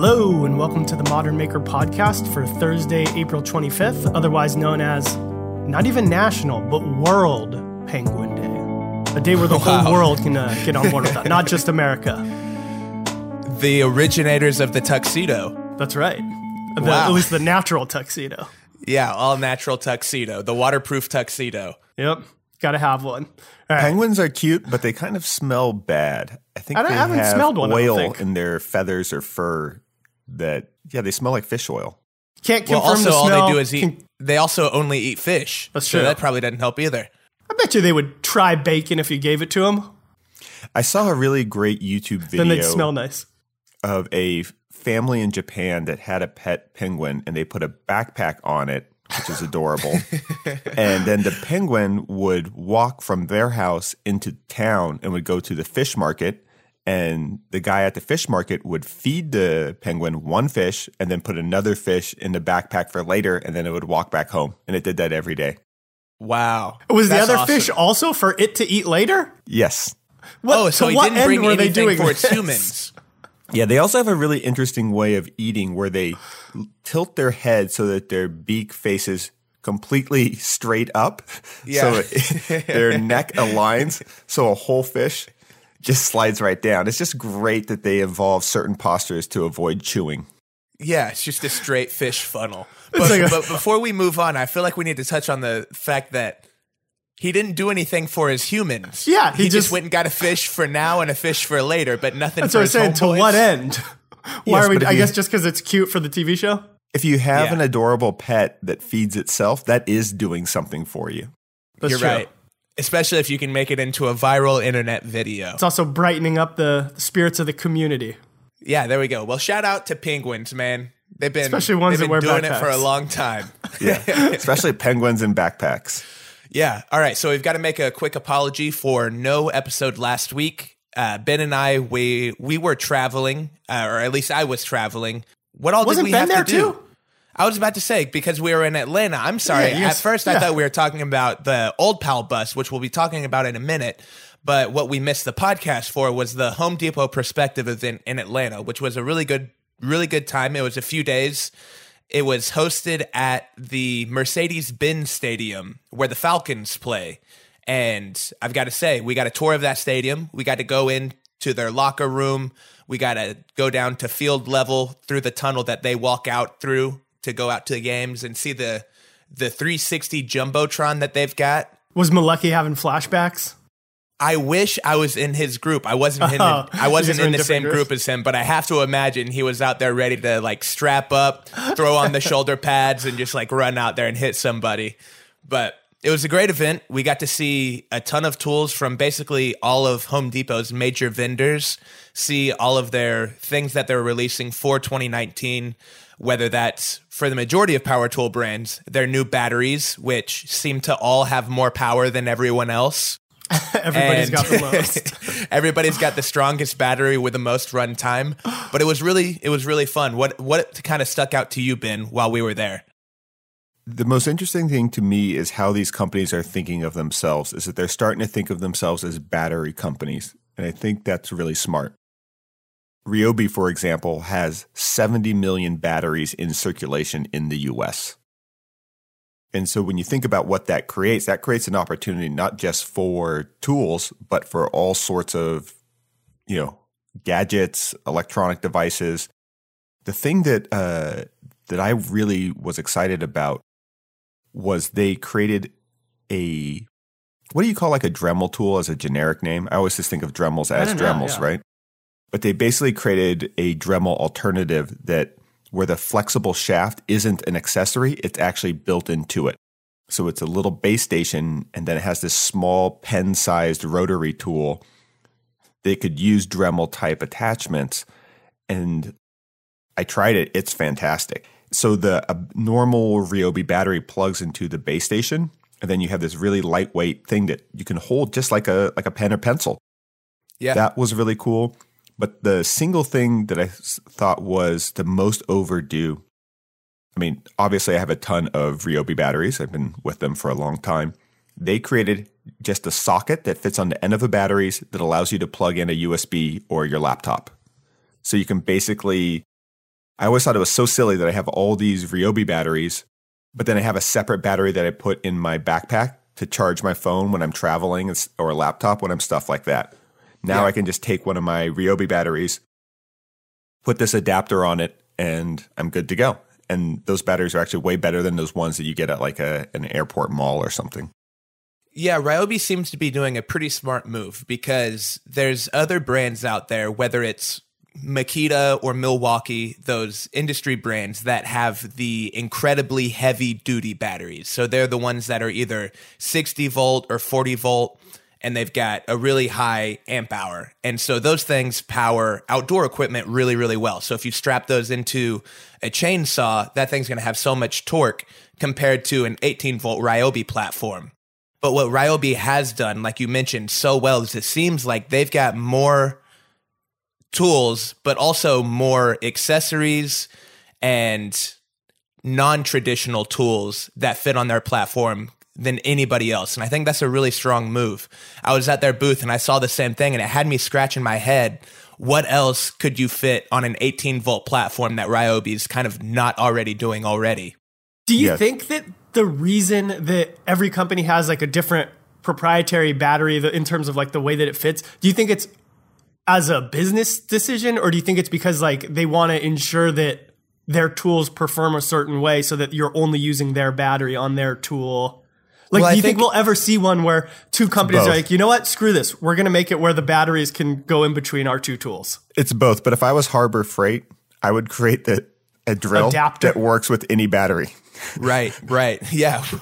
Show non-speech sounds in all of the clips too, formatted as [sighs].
Hello, and welcome to the Modern Maker podcast for Thursday, April 25th, otherwise known as not even National, but World Penguin Day. A day where the Wow. whole world can uh, get on board with that, not just [laughs] America. The originators of the tuxedo. That's right. The- Wow. At least the natural tuxedo. Yeah, all natural tuxedo, the waterproof tuxedo. Yep, got to have one. All right. Penguins are cute, but they kind of smell bad. I think I they I haven't have smelled one, I don't oil in their feathers or fur that yeah, they smell like fish oil. Can't Well, confirm also the all smell. they do is eat. Can- they also only eat fish. That's so true. that probably doesn't help either. I bet you they would try bacon if you gave it to them. I saw a really great YouTube video Then they'd smell nice. of a family in Japan that had a pet penguin and they put a backpack on it, which is adorable. [laughs] and then the penguin would walk from their house into town and would go to the fish market. And the guy at the fish market would feed the penguin one fish and then put another fish in the backpack for later. And then it would walk back home. And it did that every day. Wow. Was That's the other awesome. fish also for it to eat later? Yes. What, Oh, so he what didn't end bring were they doing for its humans. [laughs] Yeah, they also have a really interesting way of eating where they tilt their head so that their beak faces completely [laughs] straight up. Yeah. So [laughs] their neck aligns. So a whole fish just slides right down. It's just great that they evolve certain postures to avoid chewing. Yeah, it's just a straight fish funnel. [laughs] But, like a- but before we move on, I feel like we need to touch on the fact that he didn't do anything for his humans. Yeah, he, he just, just- went and got a fish for now and a fish for later, but nothing That's for what I'm saying. To homeboys. what end? [laughs] Why Yes, are we? I you- guess just because it's cute for the TV show. If you have Yeah. an adorable pet that feeds itself, that is doing something for you. That's You're true. right. Especially if you can make it into a viral internet video. It's also brightening up the, the spirits of the community. Yeah, there we go. Well, shout out to penguins, man. They've been Especially ones they've that been wear doing it for a long time. [laughs] Yeah. Especially penguins in backpacks. Yeah. All right. So we've got to make a quick apology for no episode last week. Uh, ben and I, we we were traveling, uh, or at least I was traveling. What all Wasn't did we Ben have there to do? too? I was about to say because we were in Atlanta. I'm sorry. Yeah, At first, I thought we were talking about the Old Pal bus, which we'll be talking about in a minute. But what we missed the podcast for was the Home Depot Perspective event in Atlanta, which was a really good, really good time. It was a few days. It was hosted at the Mercedes Benz Stadium where the Falcons play. And I've got to say, we got a tour of that stadium. We got to go in to their locker room. We got to go down to field level through the tunnel that they walk out through to go out to the games and see the the 360 jumbotron that they've got. Was Malecki having flashbacks? I wish I was in his group. I wasn't in [laughs] Oh, the, I wasn't in the same group as him, but I have to imagine he was out there ready to like strap up, throw on the [laughs] shoulder pads, and just like run out there and hit somebody. But it was a great event. We got to see a ton of tools from basically all of Home Depot's major vendors, see all of their things that they're releasing for 2019, whether that's for the majority of power tool brands, their new batteries, which seem to all have more power than everyone else. [laughs] Everybody's And- got the most. [laughs] Everybody's got the strongest battery with the most run time, but it was really it was really fun. What what kind of stuck out to you, Ben, while we were there? The most interesting thing to me is how these companies are thinking of themselves, is that they're starting to think of themselves as battery companies. And I think that's really smart. Ryobi, for example, has 70 million batteries in circulation in the US. And so when you think about what that creates, that creates an opportunity not just for tools, but for all sorts of, you know, gadgets, electronic devices. The thing that uh, that I really was excited about was they created a what do you call like a Dremel tool as a generic name? I always just think of Dremels as don't know, Dremels, yeah. right? But they basically created a Dremel alternative that where the flexible shaft isn't an accessory, it's actually built into it. So it's a little base station and then it has this small pen-sized rotary tool. They could use Dremel type attachments and I tried it. It's fantastic. So the a normal Ryobi battery plugs into the base station, and then you have this really lightweight thing that you can hold just like a like a pen or pencil. Yeah. That was really cool. But the single thing that I thought was the most overdue. I mean, obviously, I have a ton of Ryobi batteries. I've been with them for a long time. They created just a socket that fits on the end of the batteries that allows you to plug in a USB or your laptop. So you can basically I always thought it was so silly that I have all these Ryobi batteries, but then I have a separate battery that I put in my backpack to charge my phone when I'm traveling or a laptop when I'm stuff like that. Now yeah. I can just take one of my Ryobi batteries, put this adapter on it, and I'm good to go. And those batteries are actually way better than those ones that you get at like a, an airport mall or something. Yeah, Ryobi seems to be doing a pretty smart move because there's other brands out there, whether it's Makita or Milwaukee, those industry brands that have the incredibly heavy duty batteries. So they're the ones that are either 60 volt or 40 volt, and they've got a really high amp hour. And so those things power outdoor equipment really, really well. So if you strap those into a chainsaw, that thing's going to have so much torque compared to an 18 volt Ryobi platform. But what Ryobi has done, like you mentioned so well, is it seems like they've got more tools, but also more accessories and non traditional tools that fit on their platform than anybody else. And I think that's a really strong move. I was at their booth and I saw the same thing and it had me scratching my head. What else could you fit on an 18 volt platform that Ryobi is kind of not already doing already? Do you think that the reason that every company has like a different proprietary battery in terms of like the way that it fits, do you think it's as a business decision or do you think it's because like they want to ensure that their tools perform a certain way so that you're only using their battery on their tool? Like well, do you think, think, we'll ever see one where two companies both. are like you know what? Screw this. We're going to make it where the batteries can go in between our two tools. It's both but if i was harbor freight i would create the, a drill Adapter. that works with any battery Right, right. [laughs] Yeah. [laughs]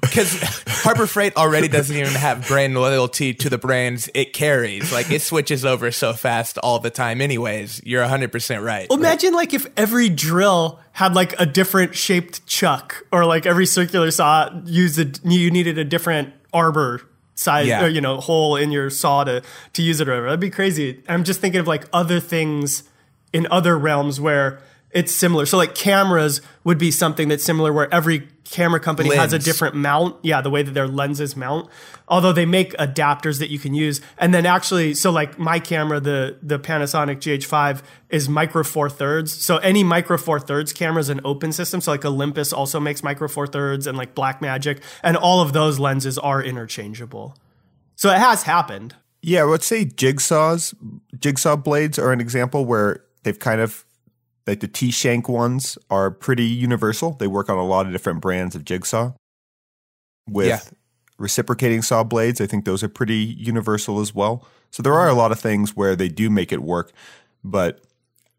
Because Harbor Freight already doesn't even have brand loyalty to the brands it carries. Like it switches over so fast all the time, anyways. You're 100% right. Well, imagine like if every drill had like a different shaped chuck or like every circular saw used a, you needed a different arbor size yeah. or, you know, hole in your saw to, to use it or whatever. That'd be crazy. I'm just thinking of like other things in other realms where it's similar. So like cameras would be something that's similar where every camera company Lens. has a different mount. Yeah, the way that their lenses mount. Although they make adapters that you can use. And then actually, so like my camera, the the Panasonic GH5 is micro four thirds. So any micro four thirds camera is an open system. So like Olympus also makes micro four thirds and like Blackmagic. And all of those lenses are interchangeable. So it has happened. Yeah, let's say jigsaws, jigsaw blades are an example where they've kind of like the T shank ones are pretty universal. They work on a lot of different brands of jigsaw. With yeah. reciprocating saw blades, I think those are pretty universal as well. So there are a lot of things where they do make it work, but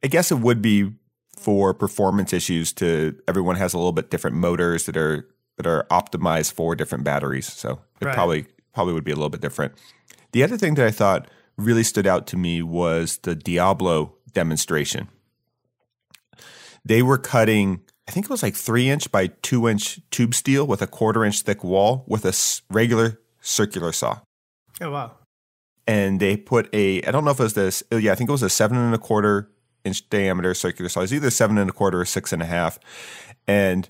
I guess it would be for performance issues to everyone has a little bit different motors that are that are optimized for different batteries. So it right. probably probably would be a little bit different. The other thing that I thought really stood out to me was the Diablo demonstration they were cutting I think it was like three inch by two inch tube steel with a quarter inch thick wall with a regular circular saw. Oh wow! And they put a I don't know if it was this oh, yeah I think it was a seven and a quarter inch diameter circular saw. It's either seven and a quarter or six and a half, and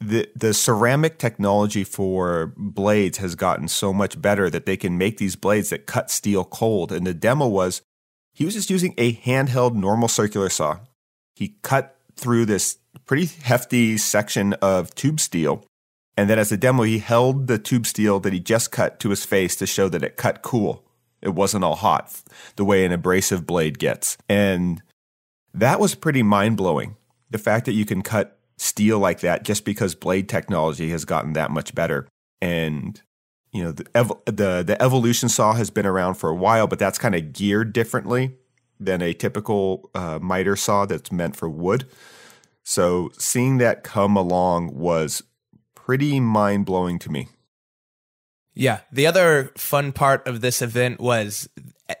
the the ceramic technology for blades has gotten so much better that they can make these blades that cut steel cold. And the demo was he was just using a handheld normal circular saw he cut through this pretty hefty section of tube steel. And then as a demo, he held the tube steel that he just cut to his face to show that it cut cool. It wasn't all hot the way an abrasive blade gets. And that was pretty mind blowing. The fact that you can cut steel like that just because blade technology has gotten that much better. And you know the ev- the the evolution saw has been around for a while, but that's kind of geared differently than a typical uh, miter saw that's meant for wood. So seeing that come along was pretty mind blowing to me. Yeah. The other fun part of this event was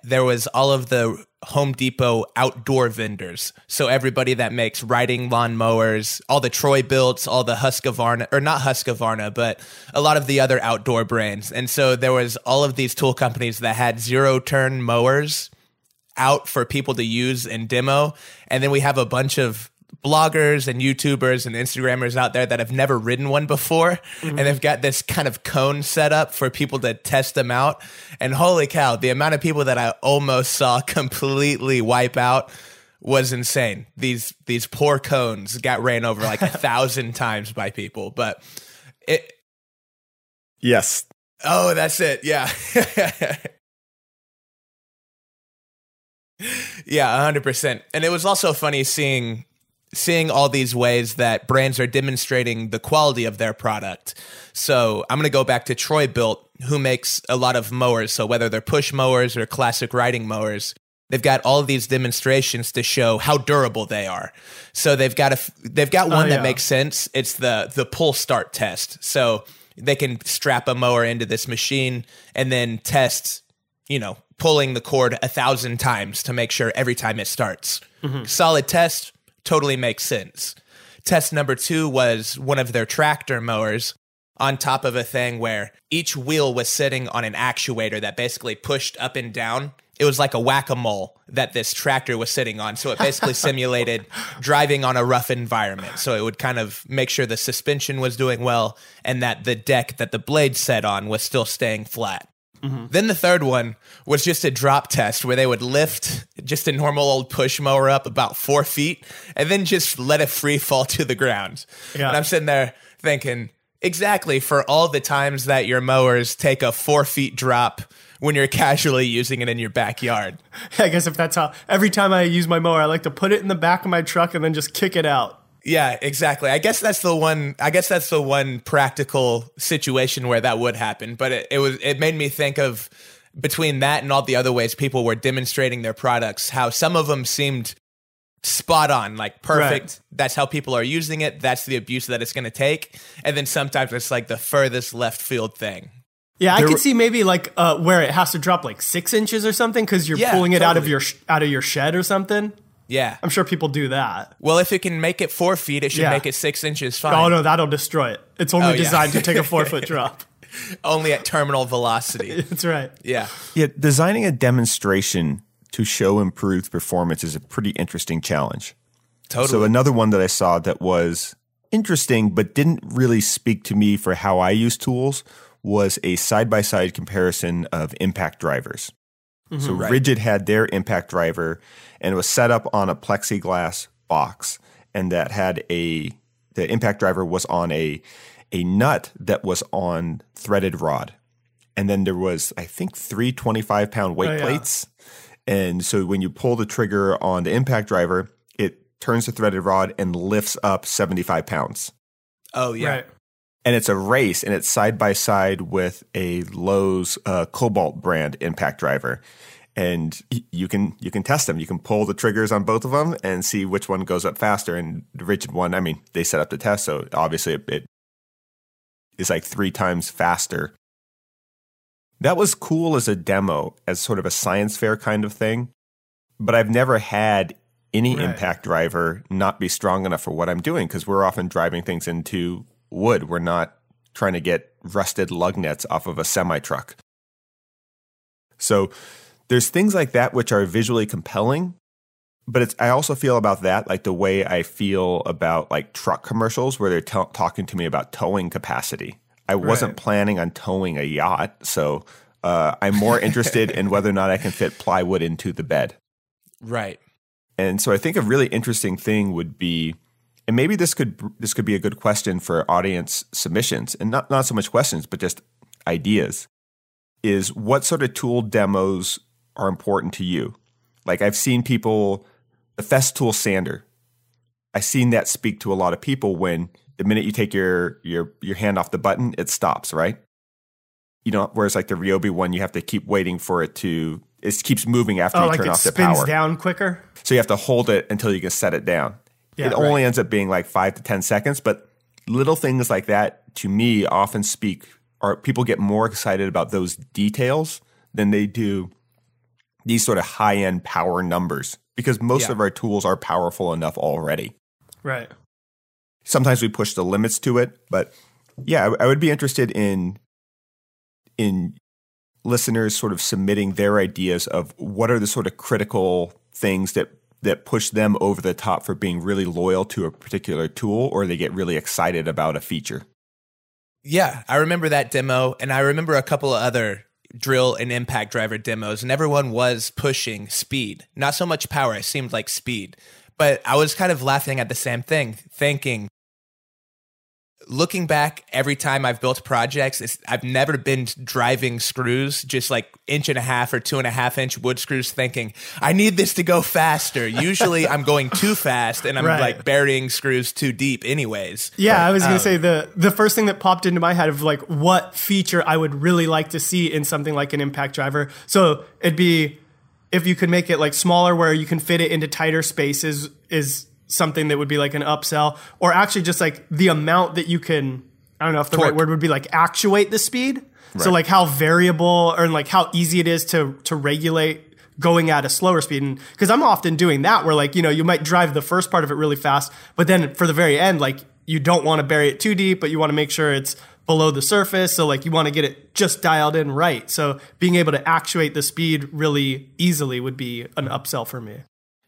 there was all of the Home Depot outdoor vendors. So everybody that makes riding lawn mowers, all the Troy-Bilts, all the Husqvarna, or not Husqvarna, but a lot of the other outdoor brands. And so there was all of these tool companies that had zero turn mowers out for people to use and demo. And then we have a bunch of bloggers and YouTubers and Instagrammers out there that have never ridden one before. Mm-hmm. And they've got this kind of cone set up for people to test them out. And holy cow, the amount of people that I almost saw [laughs] completely wipe out was insane. These these poor cones got ran over like a [laughs] thousand times by people, but it. Yes. Oh, that's it. Yeah. [laughs] yeah, hundred percent. And it was also funny seeing seeing all these ways that brands are demonstrating the quality of their product. So I'm going to go back to Troy-Bilt who makes a lot of mowers. So whether they're push mowers or classic riding mowers, they've got all these demonstrations to show how durable they are. So they've got a they've got oh, one oh, yeah. that makes sense. It's the the pull start test. So they can strap a mower into this machine and then test, you know, pulling the cord a thousand times to make sure every time it starts. Mm-hmm. Solid test, totally makes sense. Test number two was one of their tractor mowers on top of a thing where each wheel was sitting on an actuator that basically pushed up and down. It was like a whack a mole that this tractor was sitting on. So it basically [laughs] simulated driving on a rough environment. So it would kind of make sure the suspension was doing well and that the deck that the blade set on was still staying flat. Mm-hmm. Then the third one was just a drop test where they would lift just a normal old push mower up about four feet and then just let it free fall to the ground. Yeah. And I'm sitting there thinking, exactly for all the times that your mowers take a four feet drop when you're casually using it in your backyard. [laughs] I guess if that's how every time I use my mower, I like to put it in the back of my truck and then just kick it out. Yeah, exactly. I guess that's the one. I guess that's the one practical situation where that would happen. But it, it was. It made me think of between that and all the other ways people were demonstrating their products. How some of them seemed spot on, like perfect. Right. That's how people are using it. That's the abuse that it's going to take. And then sometimes it's like the furthest left field thing. Yeah, I could see maybe like uh, where it has to drop like six inches or something because you're yeah, pulling it totally. out of your sh- out of your shed or something. Yeah. I'm sure people do that. Well, if it can make it four feet, it should yeah. make it six inches fine. Oh, no, that'll destroy it. It's only oh, designed yeah. to take a four foot [laughs] drop. only at terminal velocity. [laughs] That's right. Yeah. Yeah. Designing a demonstration to show improved performance is a pretty interesting challenge. Totally. So, another one that I saw that was interesting, but didn't really speak to me for how I use tools was a side by side comparison of impact drivers. Mm-hmm, so, right. Ridgid had their impact driver and it was set up on a plexiglass box, and that had a the impact driver was on a a nut that was on threaded rod, and then there was I think three 25 pound weight oh, yeah. plates, and so when you pull the trigger on the impact driver, it turns the threaded rod and lifts up 75 pounds. Oh yeah. Right. And it's a race, and it's side by side with a Lowe's uh, Kobalt brand impact driver and you can you can test them. You can pull the triggers on both of them and see which one goes up faster. And the Ridgid one, I mean, they set up the test, so obviously it, it is like three times faster. That was cool as a demo, as sort of a science fair kind of thing. But I've never had any right. impact driver not be strong enough for what I'm doing because we're often driving things into wood. We're not trying to get rusted lug nuts off of a semi truck. So there's things like that which are visually compelling, but it's I also feel about that like the way I feel about like truck commercials where they're t- talking to me about towing capacity. I wasn't planning on towing a yacht, so uh, I'm more interested in whether or not I can fit plywood into the bed. [laughs] Right. And so I think a really interesting thing would be, and maybe this could this could be a good question for audience submissions, and not not so much questions, but just ideas. Is what sort of tool demos are important to you. Like I've seen people, the Festool sander. I've seen that speak to a lot of people when the minute you take your your your hand off the button, it stops, right? You know, whereas like the Ryobi one, you have to keep waiting for it to it keeps moving after oh, you like turn off the power. spins down quicker. So you have to hold it until you can set it down. Yeah, it only right. ends up being like five to ten seconds, but little things like that to me often speak or people get more excited about those details than they do these sort of high end power numbers because most yeah. of our tools are powerful enough already. Right. Sometimes we push the limits to it, but yeah, I, I would be interested in in listeners sort of submitting their ideas of what are the sort of critical things that that push them over the top for being really loyal to a particular tool or they get really excited about a feature. Yeah, I remember that demo and I remember a couple of other drill and impact driver demos, and everyone was pushing speed, not so much power. It seemed like speed, but I was kind of laughing at the same thing, thinking looking back every time I've built projects, I've never been driving screws, just like inch and a half or two and a half inch wood screws, thinking, I need this to go faster. Usually [laughs] I'm going too fast and I'm right. like burying screws too deep, anyways. Yeah, but, I was gonna um, say the the first thing that popped into my head of like what feature I would really like to see in something like an impact driver. So it'd be if you could make it like smaller where you can fit it into tighter spaces is something that would be like an upsell, or actually just like the amount that you can. I don't know if the Torque. right word would be like actuate the speed. Right. So like how variable or like how easy it is to to regulate going at a slower speed. And because I'm often doing that where like, you know, you might drive the first part of it really fast, but then for the very end, like you don't want to bury it too deep, but you want to make sure it's below the surface. So like you want to get it just dialed in right. So being able to actuate the speed really easily would be an upsell for me.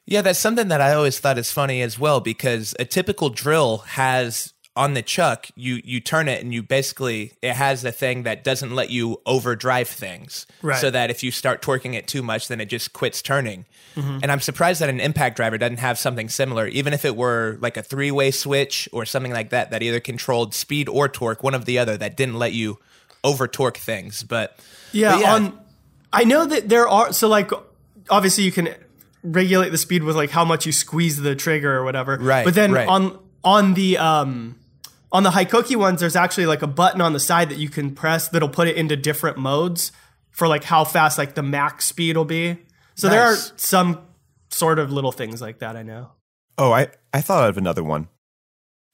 Yeah, that's something that I always thought is funny as well because a typical drill has on the chuck, you you turn it and you basically it has a thing that doesn't let you overdrive things. Right. So that if you start torquing it too much, then it just quits turning. Mm-hmm. And I'm surprised that an impact driver doesn't have something similar, even if it were like a three way switch or something like that that either controlled speed or torque, one of the other, that didn't let you over torque things. But yeah, but yeah, on I know that there are so like obviously you can regulate the speed with like how much you squeeze the trigger or whatever. Right. But then right. on on the um on the Hikoki ones, there's actually like a button on the side that you can press that'll put it into different modes for like how fast like the max speed will be. So nice. there are some sort of little things like that. I know. Oh, I I thought of another one.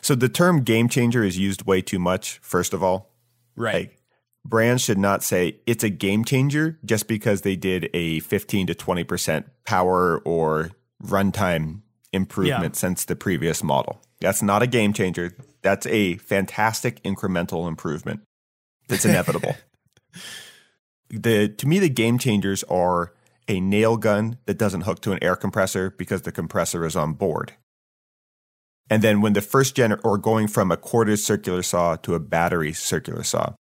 So the term game changer is used way too much. First of all, right. Like, brands should not say it's a game changer just because they did a 15 to 20% power or runtime improvement yeah. since the previous model. That's not a game changer. That's a fantastic incremental improvement. It's inevitable. [laughs] the to me the game changers are a nail gun that doesn't hook to an air compressor because the compressor is on board. And then when the first gen or going from a quarter circular saw to a battery circular saw.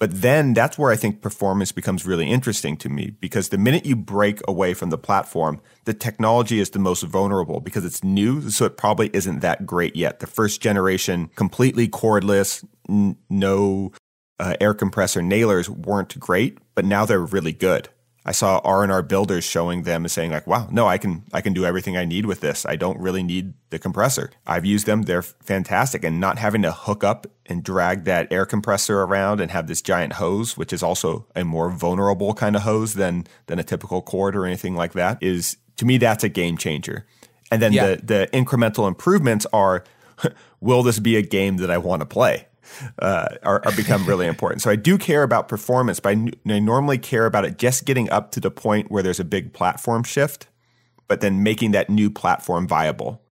But then that's where I think performance becomes really interesting to me because the minute you break away from the platform, the technology is the most vulnerable because it's new. So it probably isn't that great yet. The first generation, completely cordless, n- no uh, air compressor nailers weren't great, but now they're really good. I saw R and R builders showing them and saying like, "Wow, no, I can I can do everything I need with this. I don't really need the compressor. I've used them; they're fantastic." And not having to hook up and drag that air compressor around and have this giant hose, which is also a more vulnerable kind of hose than than a typical cord or anything like that, is to me that's a game changer. And then yeah. the the incremental improvements are, [laughs] will this be a game that I want to play? Uh, are, are, become really [laughs] important. So I do care about performance, but I, I normally care about it just getting up to the point where there's a big platform shift, but then making that new platform viable.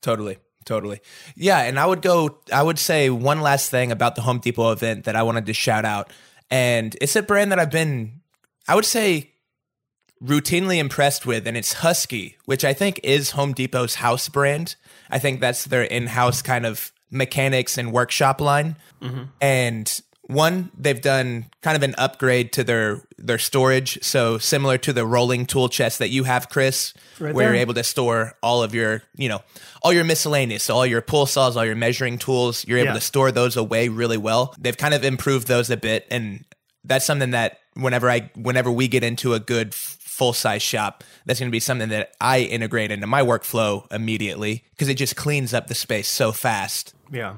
Totally. Totally. Yeah. And I would go, I would say one last thing about the Home Depot event that I wanted to shout out. And it's a brand that I've been, I would say, routinely impressed with, and it's Husky, which I think is Home Depot's house brand. I think that's their in house kind of mechanics and workshop line. Mm-hmm. And one, they've done kind of an upgrade to their their storage, so similar to the rolling tool chest that you have, Chris, right where there. you're able to store all of your, you know, all your miscellaneous, so all your pull saws, all your measuring tools. You're able yeah. to store those away really well. They've kind of improved those a bit, and that's something that whenever I whenever we get into a good full size shop, that's going to be something that I integrate into my workflow immediately because it just cleans up the space so fast. Yeah.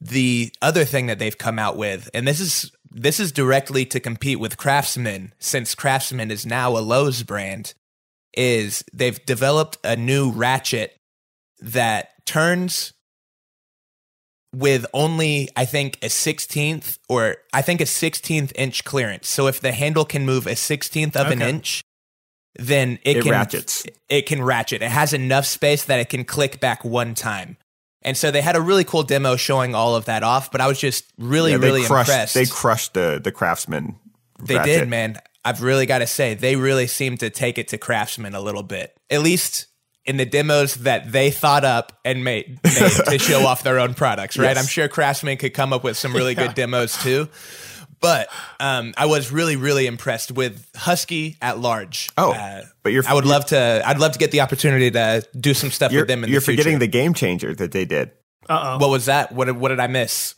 The other thing that they've come out with, and this is this is directly to compete with Craftsman, since Craftsman is now a Lowe's brand, is they've developed a new ratchet that turns with only I think a 16th or I think a 16th inch clearance. So if the handle can move a 16th of okay. an inch, then it, it can ratchets. It can ratchet. It has enough space that it can click back one time. And so they had a really cool demo showing all of that off, but I was just really, yeah, really crushed, impressed. They crushed the the craftsman. They ratchet. did, man. I've really got to say, they really seemed to take it to craftsman a little bit. At least in the demos that they thought up and made, made [laughs] to show off their own products, right? Yes. I'm sure craftsman could come up with some really [laughs] yeah. good demos too. But um, I was really, really impressed with Husky at large. Oh, uh, but you're I would love to. I'd love to get the opportunity to do some stuff you're, with them. In you're the future. forgetting the game changer that they did. Uh. What was that? What did- What did I miss?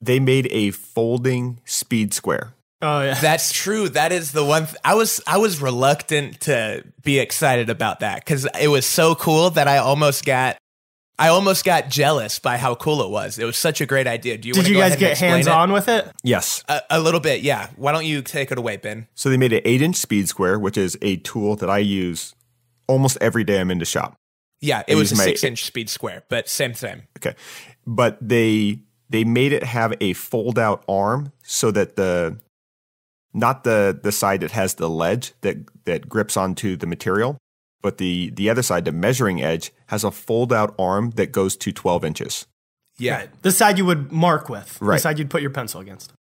They made a folding speed square. Oh yeah. That's true. That is the one. Th- I was I was reluctant to be excited about that because it was so cool that I almost got I almost got jealous by how cool it was. It was such a great idea. Do you Did you go guys ahead get hands it? on with it? Yes. A, a little bit? Yeah. Why don't you take it away, Ben? So they made an eight inch speed square, which is a tool that I use almost every day I'm in the shop. Yeah, it I was a use my- six inch speed square, but same thing. Okay. But they they made it have a fold out arm so that the not the the side that has the ledge that that grips onto the material, but the the other side, the measuring edge, has a fold out arm that goes to 12 inches. Yeah. Right. The side you would mark with. The Right. side you'd put your pencil against.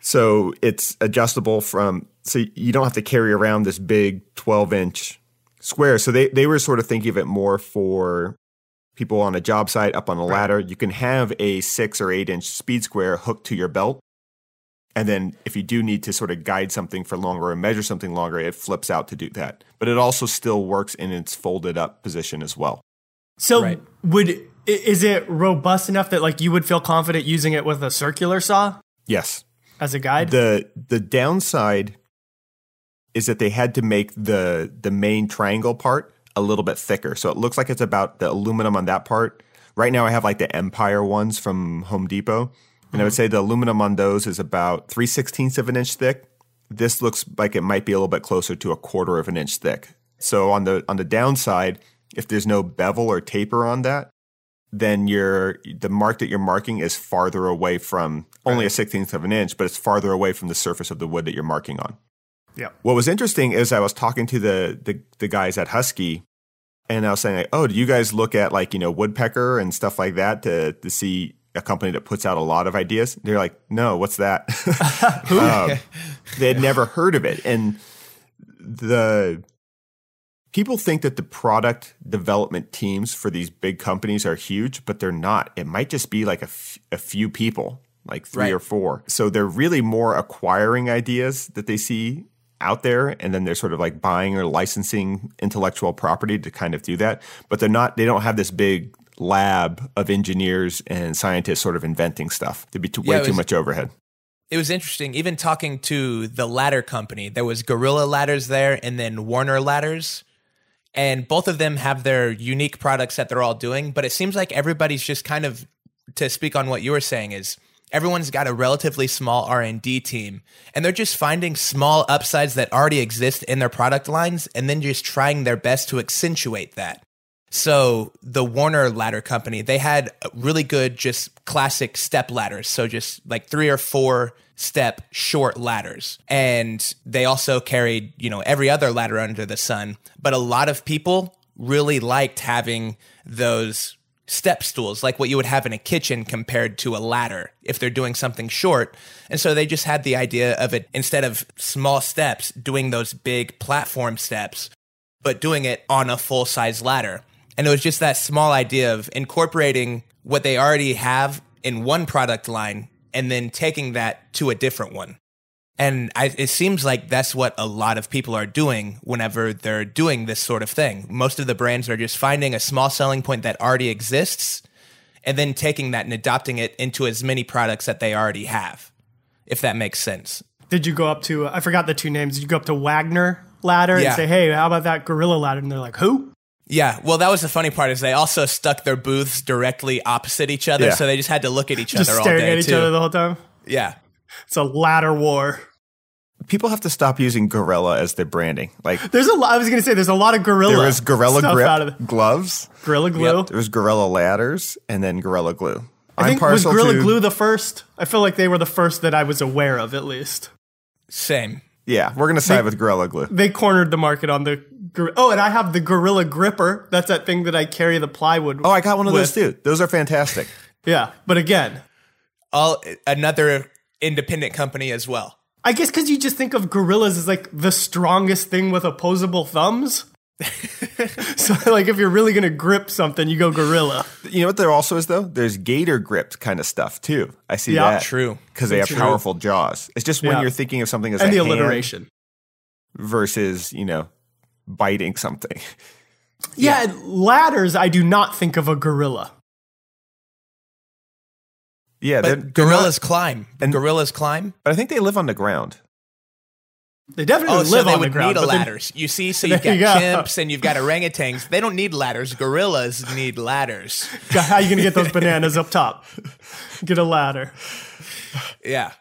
So it's adjustable from so you don't have to carry around this big 12 inch square. So they, they were sort of thinking of it more for people on a job site up on a ladder. You can have a six or eight inch speed square hooked to your belt. And then if you do need to sort of guide something for longer or measure something longer, it flips out to do that. But it also still works in its folded up position as well. So Right. would is it robust enough that like you would feel confident using it with a circular saw Yes. as a guide? The the downside is that they had to make the the main triangle part a little bit thicker. So it looks like it's about the aluminum on that part. Right now I have like the Empire ones from Home Depot. And I would say the aluminum on those is about three sixteenths of an inch thick. This looks like it might be a little bit closer to a quarter of an inch thick. So on the on the downside, if there's no bevel or taper on that, then your the mark that you're marking is farther away from only a sixteenth of an inch, but it's farther away from the surface of the wood that you're marking on. yeah. What was interesting is I was talking to the the, the guys at Husky, and I was saying, like, "Oh, do you guys look at like you know woodpecker and stuff like that to to see a company that puts out a lot of ideas?" They're like, "No, what's that?" [laughs] [laughs] um, they had never heard of it, and the people think that the product development teams for these big companies are huge, but they're not. It might just be like a, f- a few people, like three Right. or four. So they're really more acquiring ideas that they see out there and then they're sort of like buying or licensing intellectual property to kind of do that but they're not they don't have this big lab of engineers and scientists sort of inventing stuff there'd be too, Yeah, way it too much overhead It was interesting. Even talking to the ladder company, there was Gorilla Ladders there, and then Werner Ladders, and both of them have their unique products that they're all doing. But it seems like everybody's just kind of to speak on what you were saying is everyone's got a relatively small R&D team and they're just finding small upsides that already exist in their product lines and then just trying their best to accentuate that. So the Werner ladder company, they had really good, just classic step ladders. So just like three or four step short ladders. And they also carried, you know, every other ladder under the sun. But a lot of people really liked having those step stools, like what you would have in a kitchen compared to a ladder if they're doing something short. And so they just had the idea of it instead of small steps, doing those big platform steps, but doing it on a full size ladder. And it was just that small idea of incorporating what they already have in one product line and then taking that to a different one. And I, it seems like that's what a lot of people are doing whenever they're doing this sort of thing. Most of the brands are just finding a small selling point that already exists and then taking that and adopting it into as many products that they already have, if that makes sense. Did you go up to? I forgot the two names. Did you go up to Wagner Ladder Yeah. and say, "Hey, how about that Gorilla Ladder?" And they're like, "Who?" Yeah, well, that was the funny part is they also stuck their booths directly opposite each other, Yeah. so they just had to look at each Just other all staring day at each too. other the whole time. yeah, It's a ladder war. people have to stop using gorilla as their branding like There's a lot. I was gonna say there's a lot of gorilla. there was gorilla stuff out of grip the, gloves Gorilla Glue. Yep. there was gorilla ladders and then gorilla glue I think was partial Gorilla to- Glue the first. I feel like they were the first that I was aware of, at least. same. Yeah we're gonna side with gorilla glue They cornered the market on the. gor- Oh, and I have the Gorilla Gripper. That's that thing that I carry the plywood. oh i got one of those too those are fantastic [laughs] Yeah, but again, All another independent company as well. I guess because you just think of gorillas as like the strongest thing with opposable thumbs. [laughs] so, like, if you're really gonna grip something, you go gorilla. You know what there also is though? There's gator gripped kind of stuff too. I see that. Yeah. that. True. Because they have True. powerful jaws. It's just when Yeah. you're thinking of something as And a the hand alliteration. versus, you know, biting something. [laughs] Yeah, ladders. I do not think of a gorilla. Yeah, they're, But they're not- gorillas climb. and- gorillas climb. but I think they live on the ground. They definitely Oh, live so they on would the ground. need a but they- ladders. You see, so [laughs] you've got you go. chimps and you've got orangutans. They don't need ladders. Gorillas need ladders. God, [laughs] how are you gonna get those bananas up top? Get a ladder. Yeah.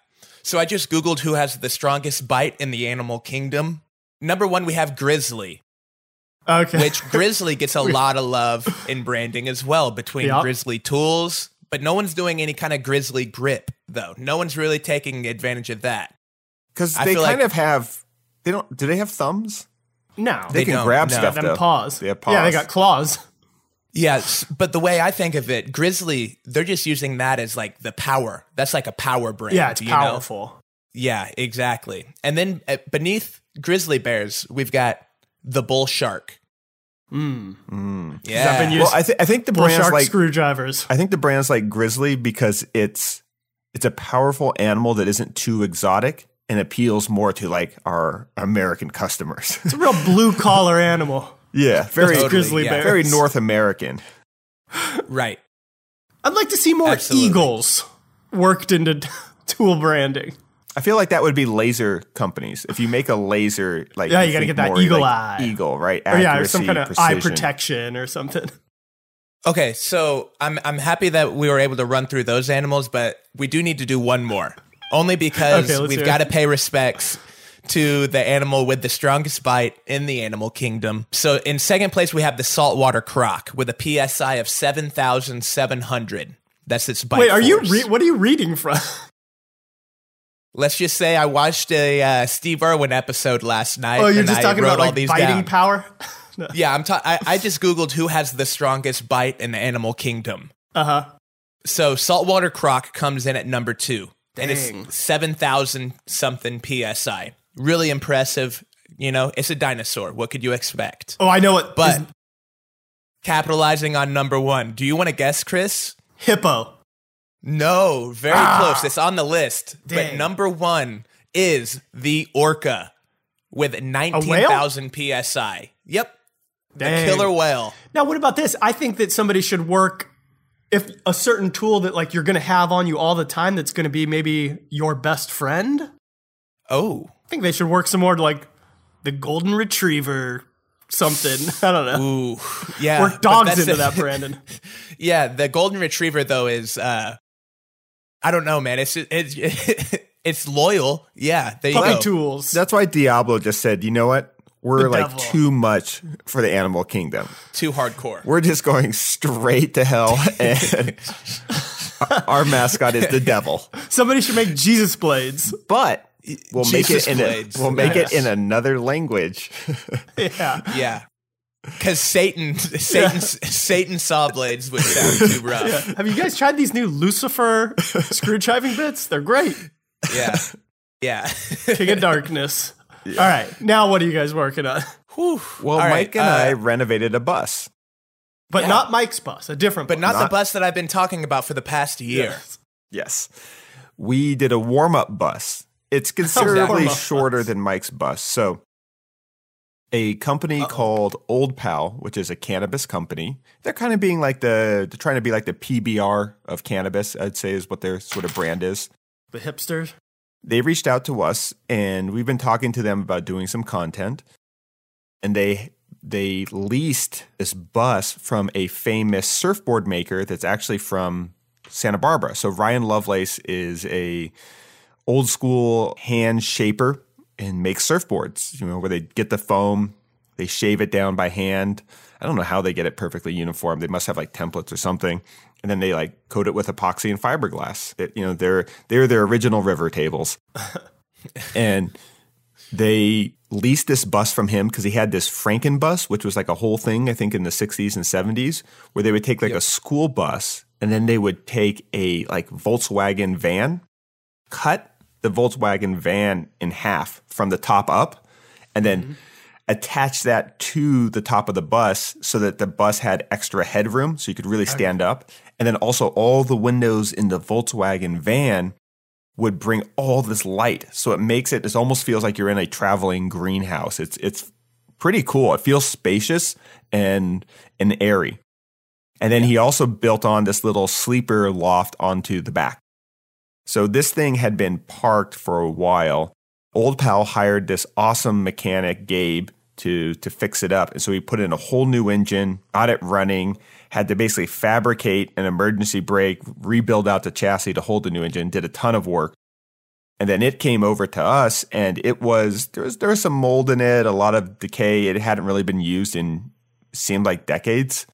So I just Googled who has the strongest bite in the animal kingdom. Number one, we have grizzly, Okay. which [laughs] grizzly gets a lot of love in branding as well between Yep. grizzly tools. But no one's doing any kind of grizzly grip, though. No one's really taking advantage of that. Because they kind like- of have. They don't. Do they have thumbs? no, They, They can don't, grab no. stuff them though. paws. They have Yeah, they got claws. Yes, but the way I think of it, grizzly, they're just using that as like the power. That's like a power brand. Yeah, it's you know? powerful. Yeah, exactly. And then uh, beneath grizzly bears, we've got the bull shark. Mm. Mm. Yeah. I've been using- Well, I, th- I think the Bull brand's shark like. screwdrivers. I think the brand's like Grizzly because it's it's a powerful animal that isn't too exotic and appeals more to like our American customers. It's a real blue collar animal. yeah, very Totally, grizzly yeah. bears. very North American. right. I'd like to see more Absolutely. eagles worked into tool branding. I feel like that would be laser companies. If you make a laser, like Yeah, you gotta get that more eagle like eye. eagle, right? Or yeah, or some kind of eye protection or something. Okay, so I'm I'm happy that we were able to run through those animals, but we do need to do one more. Only because Okay, we've got to pay respects to the animal with the strongest bite in the animal kingdom. So in second place we have the saltwater croc with a PSI of 7,700. That's its bite Wait, are you re- what are you reading from? Let's just say I watched a uh, Steve Irwin episode last night. Oh, you're and just I talking about all like these biting down. power? [laughs] Yeah, I'm. Ta- I, I just googled who has the strongest bite in the animal kingdom. Uh huh. So saltwater croc comes in at number two, and it's seven thousand something psi. Really impressive. You know, it's a dinosaur. What could you expect? Oh, I know it. But is capitalizing on number one. Do you want to guess, Chris? hippo. No, very Ah. close. It's on the list. But number one is the orca with 19,000 psi. Yep. The killer whale. Now, what about this? I think that somebody should work if a certain tool that like you're going to have on you all the time that's going to be maybe your best friend. Oh. I think they should work some more to like the golden retriever something. [laughs] I don't know. Ooh. Yeah. Work but dogs that's into the- that, [laughs] Brandon. yeah, the golden retriever though is uh I don't know, man. It's it's [laughs] it's loyal. Yeah, there you Puppy go. tools. That's why Diablo just said, you know what? We're The like devil. too much for the animal kingdom. Too hardcore. We're just going straight to hell, [laughs] and our mascot is the devil. Somebody should make Jesus blades. But we'll Jesus make it in a, we'll make Yes. it in another language. [laughs] Yeah. Yeah. Cuz Satan Satan Satan saw blades would sound too [laughs] rough. Have you guys tried these new Lucifer screw driving bits? They're great. Yeah. Yeah. King of Darkness. All right. Now, what are you guys working on? [laughs] Whew. Well, All right, Mike and uh, I renovated a bus. But Yeah. not Mike's bus, a different but bus. not, the bus that I've been talking about for the past year. Yes. Yes. We did a warm up bus. It's [laughs] considerably shorter bus. than Mike's bus. So, a company called Old Pal, which is a cannabis company, they're kind of being like the, they're trying to be like the PBR of cannabis, I'd say is what their sort of brand is. The hipsters. They reached out to us and we've been talking to them about doing some content. And they, they leased this bus from a famous surfboard maker that's actually from Santa Barbara. So Ryan Lovelace is a old school hand shaper and makes surfboards, you know, where they get the foam, they shave it down by hand. I don't know how they get it perfectly uniform. They must have like templates or something. And then they like coat it with epoxy and fiberglass. It, you know, they're they're their original river tables. [laughs] and they leased this bus from him because he had this Franken bus, which was like a whole thing, I think, in the 60s and 70s, where they would take like a school bus and then they would take a like Volkswagen van, cut the Volkswagen van in half from the top up, and then mm-hmm. attach that to the top of the bus so that the bus had extra headroom so you could really oh, stand up. And then also all the windows in the Volkswagen van would bring all this light. So it makes it, it almost feels like you're in a traveling greenhouse. It's, it's pretty cool. It feels spacious and, and airy. And then he also built on this little sleeper loft onto the back. So this thing had been parked for a while. Old Pal hired this awesome mechanic, Gabe, to to fix it up. And so he put in a whole new engine, got it running, had to basically fabricate an emergency brake, rebuild out the chassis to hold the new engine, did a ton of work. And then it came over to us and it was there was there was some mold in it, a lot of decay. It hadn't really been used in seemed like decades.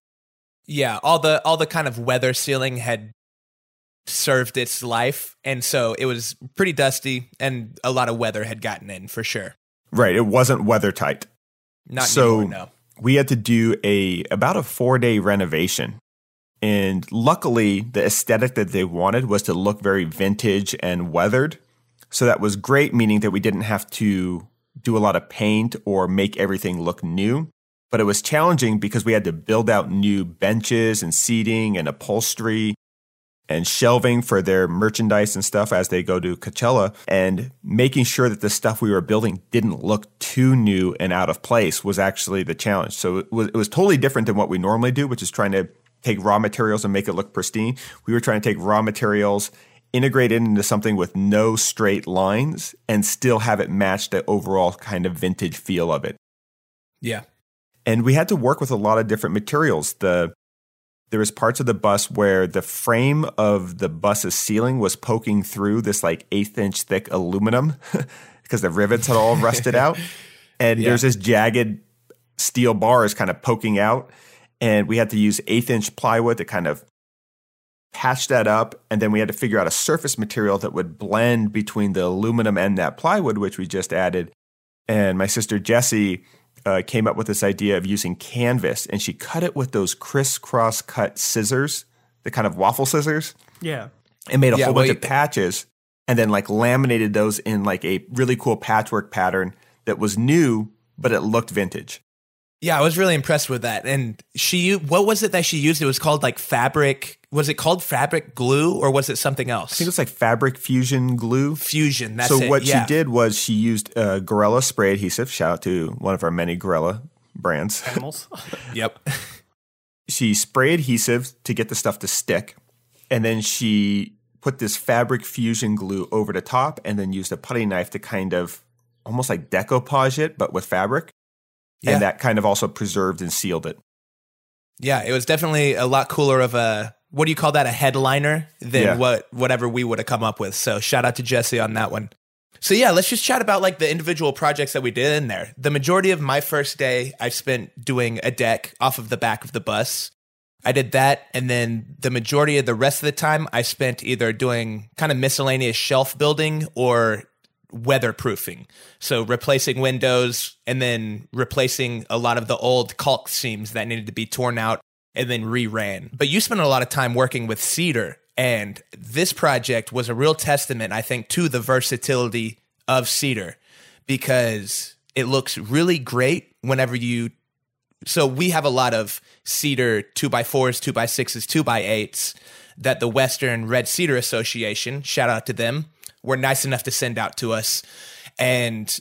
Yeah, all the all the kind of weather sealing had served its life and so it was pretty dusty and a lot of weather had gotten in for sure. Right, it wasn't weather tight. Not so anymore, no. We had to do a about a four day renovation. And luckily, the aesthetic that they wanted was to look very vintage and weathered. So that was great, meaning that we didn't have to do a lot of paint or make everything look new. But it was challenging because we had to build out new benches and seating and upholstery and shelving for their merchandise and stuff as they go to Coachella and making sure that the stuff we were building didn't look too new and out of place was actually the challenge. So it was, it was totally different than what we normally do, which is trying to take raw materials and make it look pristine. We were trying to take raw materials, integrate it into something with no straight lines and still have it match the overall kind of vintage feel of it. Yeah. And we had to work with a lot of different materials. The there was parts of the bus where the frame of the bus's ceiling was poking through this like eighth inch thick aluminum [laughs] because the rivets had all rusted out. [laughs] And yeah. there's this jagged steel bars kind of poking out. And we had to use eighth inch plywood to kind of patch that up. And then we had to figure out a surface material that would blend between the aluminum and that plywood, which we just added. And my sister Jessie uh, came up with this idea of using canvas, and she cut it with those crisscross cut scissors, the kind of waffle scissors. Yeah, and made a yeah, whole bunch of patches, and then like laminated those in like a really cool patchwork pattern that was new, but it looked vintage. Yeah, I was really impressed with that. And she, what was it that she used? It was called like fabric. Was it called fabric glue or was it something else? I think it was like fabric fusion glue. Fusion. That's it. so it. what yeah. she did was she used uh, Gorilla spray adhesive. Shout out to one of our many Gorilla brands. Animals. [laughs] yep. she spray adhesive to get the stuff to stick, and then she put this fabric fusion glue over the top, and then used a putty knife to kind of almost like decoupage it, but with fabric yeah. and that kind of also preserved and sealed it. Yeah, it was definitely a lot cooler of a what do you call that a headliner than yeah. what whatever we would have come up with. So shout out to Jesse on that one. So yeah, let's just chat about like the individual projects that we did in there. The majority of my first day I spent doing a deck off of the back of the bus. I did that and then the majority of the rest of the time I spent either doing kind of miscellaneous shelf building or weatherproofing. So replacing windows and then replacing a lot of the old caulk seams that needed to be torn out and then re-ran. But you spent a lot of time working with cedar and this project was a real testament I think to the versatility of cedar because it looks really great whenever you so we have a lot of cedar 2 by 4s 2 by 6s 2 by 8s that the Western Red Cedar Association, shout out to them, were nice enough to send out to us. And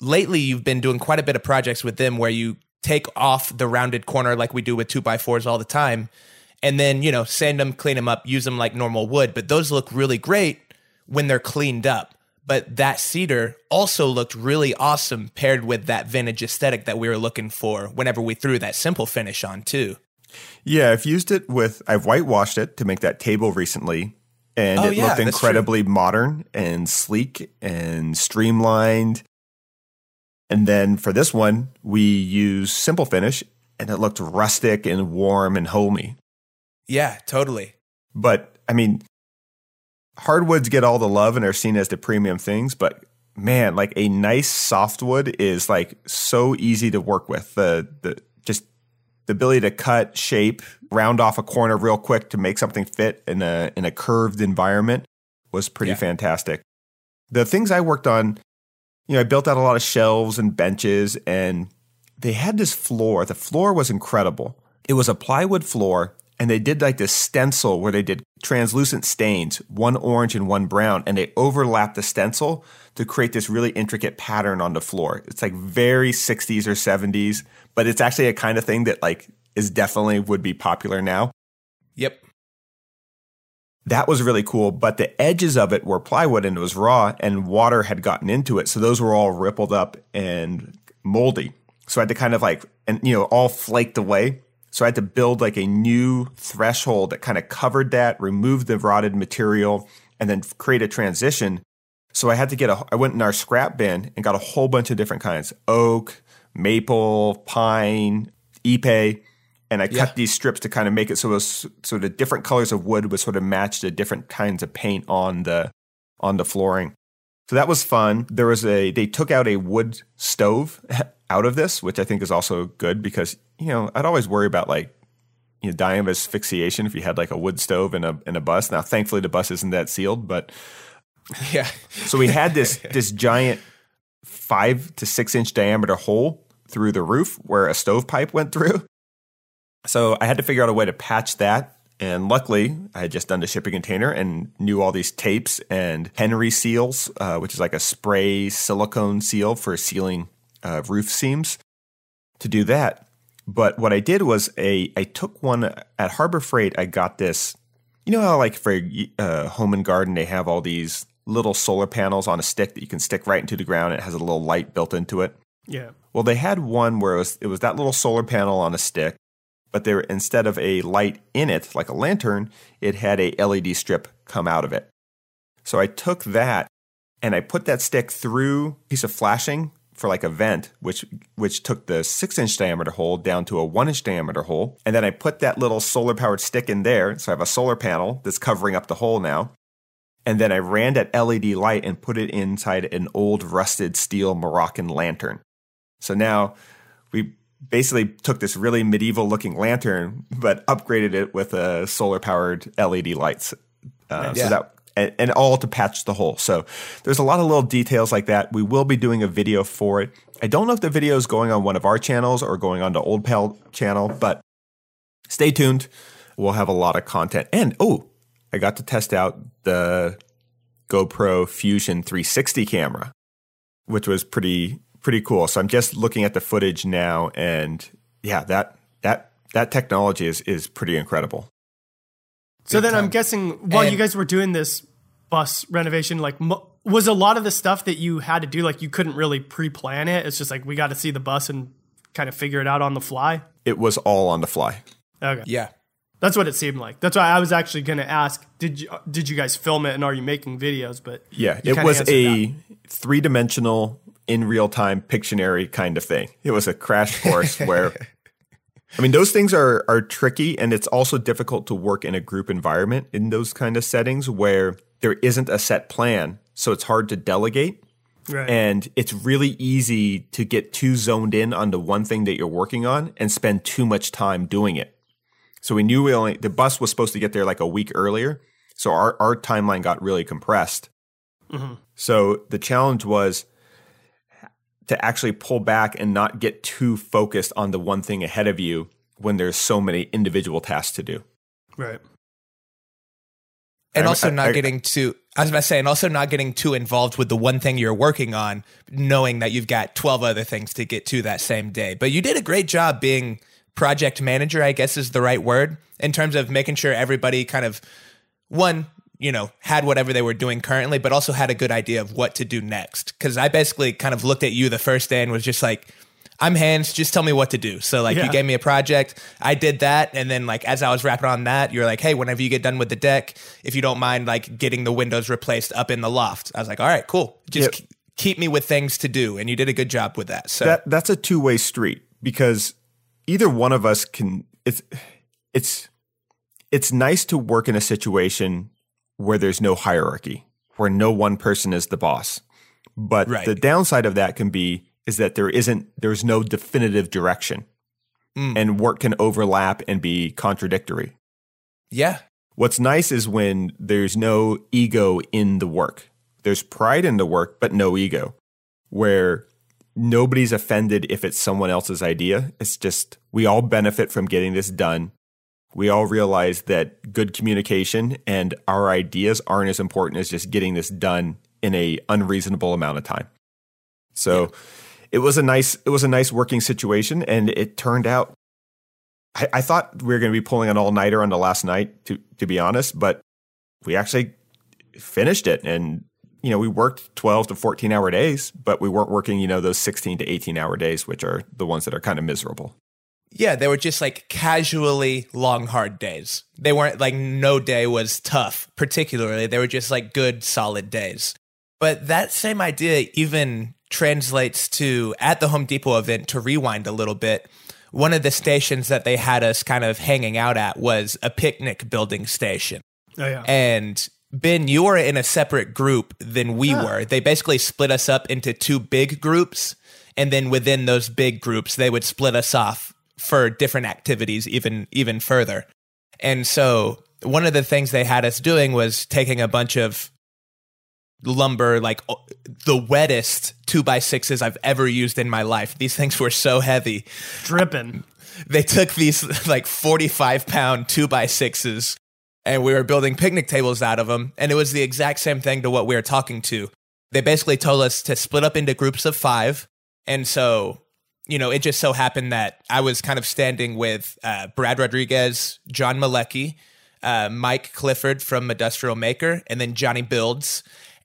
lately, you've been doing quite a bit of projects with them where you take off the rounded corner like we do with two by fours all the time, and then you know sand them, clean them up, use them like normal wood. But those look really great when they're cleaned up. But that cedar also looked really awesome paired with that vintage aesthetic that we were looking for whenever we threw that simple finish on too. Yeah, I've used it with I've whitewashed it to make that table recently and oh, it yeah, looked incredibly modern and sleek and streamlined. And then for this one, we used Simple Finish, and it looked rustic and warm and homey. Yeah, totally. But I mean, hardwoods get all the love and are seen as the premium things, but man, like a nice softwood is like so easy to work with. The the just the ability to cut, shape, round off a corner real quick to make something fit in a in a curved environment was pretty yeah. fantastic. The things I worked on, you know, I built out a lot of shelves and benches and they had this floor. The floor was incredible. It was a plywood floor, and they did like this stencil where they did translucent stains, one orange and one brown, and they overlapped the stencil to create this really intricate pattern on the floor. It's like very 60s or 70s, but it's actually a kind of thing that like is definitely would be popular now. Yep. That was really cool, but the edges of it were plywood and it was raw and water had gotten into it. So those were all rippled up and moldy. So I had to kind of like, and you know, all flaked away. So I had to build like a new threshold that kind of covered that, removed the rotted material, and then create a transition. So I had to get a, I went in our scrap bin and got a whole bunch of different kinds oak, maple, pine, ipe. And I yeah. cut these strips to kind of make it so it was so the different colors of wood would sort of match the different kinds of paint on the on the flooring. So that was fun. There was a they took out a wood stove [laughs] out of this, which I think is also good because you know I'd always worry about like you know dying of asphyxiation if you had like a wood stove in a in a bus. Now, thankfully, the bus isn't that sealed, but [laughs] yeah. so we had this [laughs] this giant five to six inch diameter hole through the roof where a stovepipe went through. So I had to figure out a way to patch that. And luckily, I had just done the shipping container and knew all these tapes and Henry seals, uh, which is like a spray silicone seal for sealing uh, roof seams to do that. But what I did was a I took one at Harbor Freight. I got this. You know how like for uh, home and garden they have all these little solar panels on a stick that you can stick right into the ground. It has a little light built into it. Yeah. Well, they had one where it was it was that little solar panel on a stick, but there instead of a light in it like a lantern, it had a LED strip come out of it. So I took that and I put that stick through a piece of flashing for like a vent, which which took the six inch diameter hole down to a one inch diameter hole, and then I put that little solar powered stick in there. So I have a solar panel that's covering up the hole now, and then I ran that LED light and put it inside an old rusted steel Moroccan lantern. So now we basically took this really medieval looking lantern, but upgraded it with a solar powered LED lights. Uh, yeah. So that and, and, all to patch the hole. So there's a lot of little details like that. We will be doing a video for it. I don't know if the video is going on one of our channels or going on the Old Pal channel, but stay tuned. We'll have a lot of content. And oh, I got to test out the GoPro Fusion 360 camera, which was pretty pretty cool. So I'm just looking at the footage now, and yeah, that that that technology is is pretty incredible. So then time. I'm guessing while and you guys were doing this bus renovation, like was a lot of the stuff that you had to do like you couldn't really pre-plan it. It's just like we got to see the bus and kind of figure it out on the fly. It was all on the fly. Okay. Yeah. That's what it seemed like. That's why I was actually going to ask: Did you did you guys film it, and are you making videos? But yeah, it was a three dimensional, in real time Pictionary kind of thing. It was a crash course [laughs] where I mean, those things are are tricky, and it's also difficult to work in a group environment in those kind of settings where there isn't a set plan, so it's hard to delegate. Right. And it's really easy to get too zoned in on the one thing that you're working on and spend too much time doing it. So we knew we only the bus was supposed to get there like a week earlier, so our our timeline got really compressed. Mm-hmm. So the challenge was to actually pull back and not get too focused on the one thing ahead of you when there's so many individual tasks to do. Right. And I, also not I, getting too I was about to say, and also not getting too involved with the one thing you're working on, knowing that you've got 12 other things to get to that same day. But you did a great job being project manager, I guess is the right word, in terms of making sure everybody kind of one you know, had whatever they were doing currently, but also had a good idea of what to do next. Cause I basically kind of looked at you the first day and was just like, I'm hands, just tell me what to do. So like yeah. you gave me a project, I did that, and then like as I was wrapping on that, you're like, hey, whenever you get done with the deck, if you don't mind like getting the windows replaced up in the loft. I was like, all right, cool. Just yep. keep me with things to do. And you did a good job with that. So that, that's a two way street because either one of us can it's it's it's nice to work in a situation where there's no hierarchy, where no one person is the boss. But right. the downside of that can be is that there isn't there's no definitive direction. Mm. And work can overlap and be contradictory. Yeah. What's nice is when there's no ego in the work. There's pride in the work, but no ego. Where nobody's offended if it's someone else's idea. It's just we all benefit from getting this done. We all realize that good communication and our ideas aren't as important as just getting this done in a unreasonable amount of time. So yeah. it was a nice it was a nice working situation and it turned out I, I thought we were going to be pulling an all nighter on the last night to to be honest, but we actually finished it and you know, we worked 12 to 14 hour days, but we weren't working, you know, those 16 to 18 hour days, which are the ones that are kind of miserable. Yeah, they were just like casually long, hard days. They weren't like no day was tough, particularly. They were just like good, solid days. But that same idea even translates to at the Home Depot event to rewind a little bit. One of the stations that they had us kind of hanging out at was a picnic building station. Oh, yeah. And Ben, you were in a separate group than we were. They basically split us up into two big groups. And then within those big groups, they would split us off for different activities even even further. And so one of the things they had us doing was taking a bunch of lumber, like the wettest two by sixes I've ever used in my life. These things were so heavy. Dripping. They took these like 45 pound two by sixes and we were building picnic tables out of them. And it was the exact same thing to what we were talking to. They basically told us to split up into groups of five. And so, you know, it just so happened that I was kind of standing with uh, Brad Rodriguez, John Malecki, uh, Mike Clifford from Industrial Maker, and then Johnny Builds.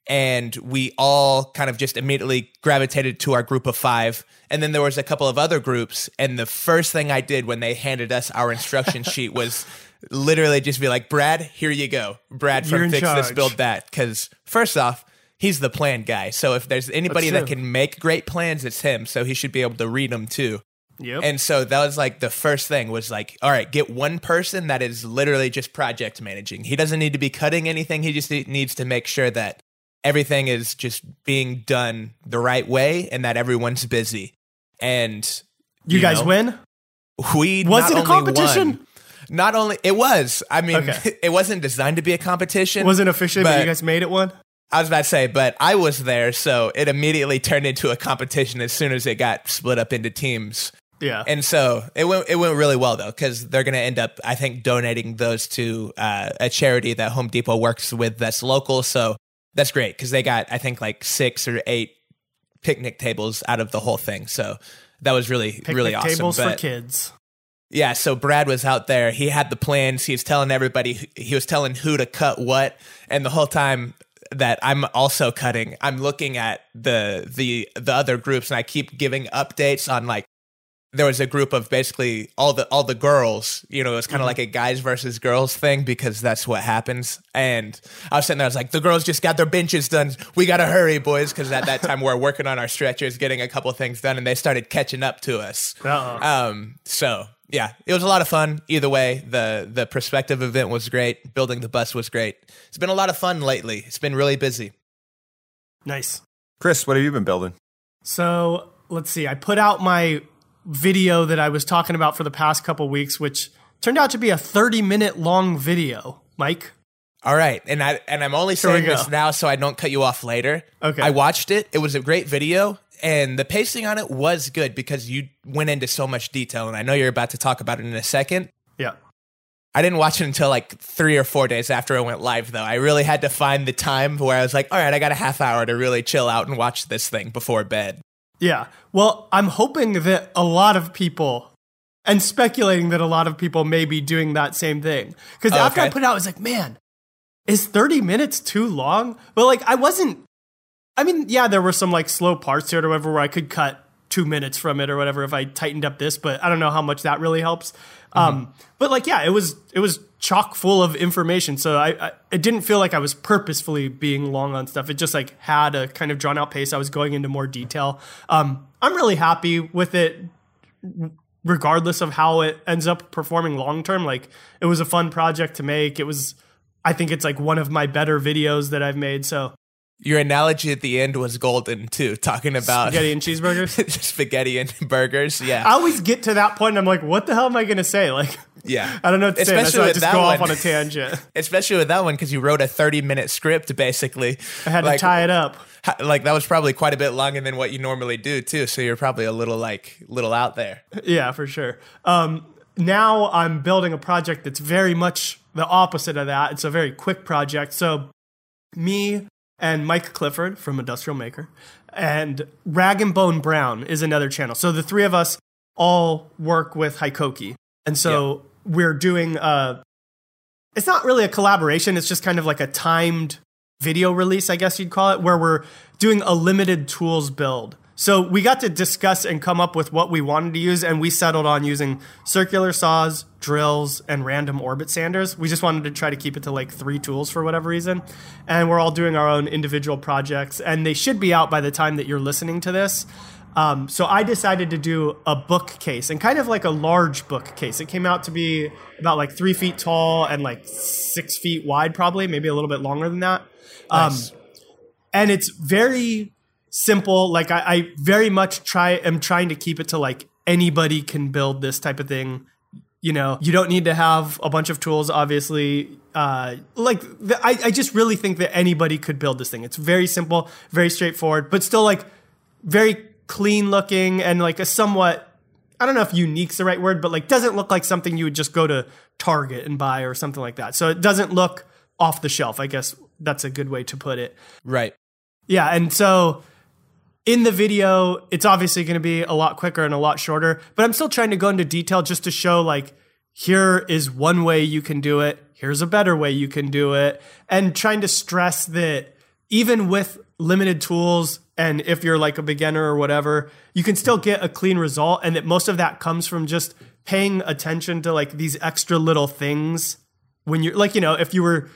And we all kind of just immediately gravitated to our group of five. And then there was a couple of other groups. And the first thing I did when they handed us our instruction [laughs] sheet was literally just be like, Brad, here you go. Brad from Fix charge. This, Build That. Because first off, he's the plan guy. So if there's anybody that can make great plans, it's him. So he should be able to read them too. Yep. And so that was like the first thing was like, all right, get one person that is literally just project managing. He doesn't need to be cutting anything. He just needs to make sure that everything is just being done the right way and that everyone's busy. And you, you guys know, win? We was it a competition? Won, not only it was, I mean, okay. [laughs] it wasn't designed to be a competition. It Wasn't officially, but, but you guys made it one. I was about to say, but I was there, so it immediately turned into a competition as soon as it got split up into teams. Yeah, and so it went it went really well though because they're going to end up, I think, donating those to uh, a charity that Home Depot works with that's local. So that's great because they got I think like six or eight picnic tables out of the whole thing. So that was really picnic really awesome. Tables but, for kids. Yeah, so Brad was out there. He had the plans. He was telling everybody. He was telling who to cut what, and the whole time that I'm also cutting, I'm looking at the the the other groups, and I keep giving updates on like there was a group of basically all the all the girls. You know, it was kind of mm-hmm. like a guys versus girls thing because that's what happens. And I was sitting there, I was like, the girls just got their benches done. We gotta hurry, boys, because at that time we are working on our stretchers, getting a couple things done, and they started catching up to us. Uh-oh. Um, so yeah, it was a lot of fun. Either way, the the perspective event was great. Building the bus was great. It's been a lot of fun lately. It's been really busy. Nice. Chris, what have you been building? So let's see. I put out my video that I was talking about for the past couple weeks, which turned out to be a 30 minute long video. Mike? All right, and I and I'm only saying this now so I don't cut you off later. Okay. I watched it. It was a great video and the pacing on it was good because you went into so much detail and i know you're about to talk about it in a second. Yeah. I didn't watch it until like three or four days after it went live though. I really had to find the time where i was like all right i got a half hour to really chill out and watch this thing before bed. Yeah. Well i'm hoping that a lot of people and speculating that a lot of people may be doing that same thing. Because oh, after okay. i put it out i was like man is 30 minutes too long? But like i wasn't I mean, yeah, there were some like slow parts to it or whatever where I could cut two minutes from it or whatever if I tightened up this, but I don't know how much that really helps. Mm-hmm. Um, but like, yeah, it was it was chock full of information, so I, I, it didn't feel like I was purposefully being long on stuff. It just like had a kind of drawn out pace. I was going into more detail. Um, I'm really happy with it, regardless of how it ends up performing long term. Like, it was a fun project to make. It was. I think it's like one of my better videos that I've made. So your analogy at the end was golden too, talking about spaghetti and cheeseburgers, [laughs] spaghetti and burgers. Yeah, I always get to that point, and I'm like, what the hell am I going to say? Like, Yeah. I don't know what to Especially say. That's I with just that go one. off on a tangent. [laughs] Especially with that one because you wrote a 30 minute script basically. I had like, to tie it up. ha- Like that was probably quite a bit longer than what you normally do too. So you're probably a little like little out there. [laughs] Yeah, for sure. Um, now I'm building a project that's very much the opposite of that. It's a very quick project. So, me and Mike Clifford from Industrial Maker and Rag and Bone Brown is another channel. So, the three of us all work with Hikoki. And so, we're doing uh it's not really a collaboration, it's just kind of like a timed video release, I guess you'd call it, where we're doing a limited tools build. So we got to discuss and come up with what we wanted to use, and we settled on using circular saws, drills, and random orbit sanders. We just wanted to try to keep it to like three tools for whatever reason. And we're all doing our own individual projects, and they should be out by the time that you're listening to this. Um, so I decided to do a bookcase and kind of like a large bookcase. It came out to be about like three feet tall and like six feet wide, probably, maybe a little bit longer than that. Nice. Um, and it's very simple. Like I, I very much try am trying to keep it to like anybody can build this type of thing. You know, you don't need to have a bunch of tools, obviously. Uh, like the, I, I just really think that anybody could build this thing. It's very simple, very straightforward, but still like very clean looking and like a somewhat I don't know if unique's the right word, but like doesn't look like something you would just go to Target and buy or something like that. So it doesn't look off the shelf. I guess that's a good way to put it. Right. Yeah, and so in the video, it's obviously going to be a lot quicker and a lot shorter, but I'm still trying to go into detail just to show like here is one way you can do it, here's a better way you can do it, and trying to stress that even with limited tools and if you're like a beginner or whatever, you can still get a clean result and that most of that comes from just paying attention to like these extra little things when you're like you know, if you were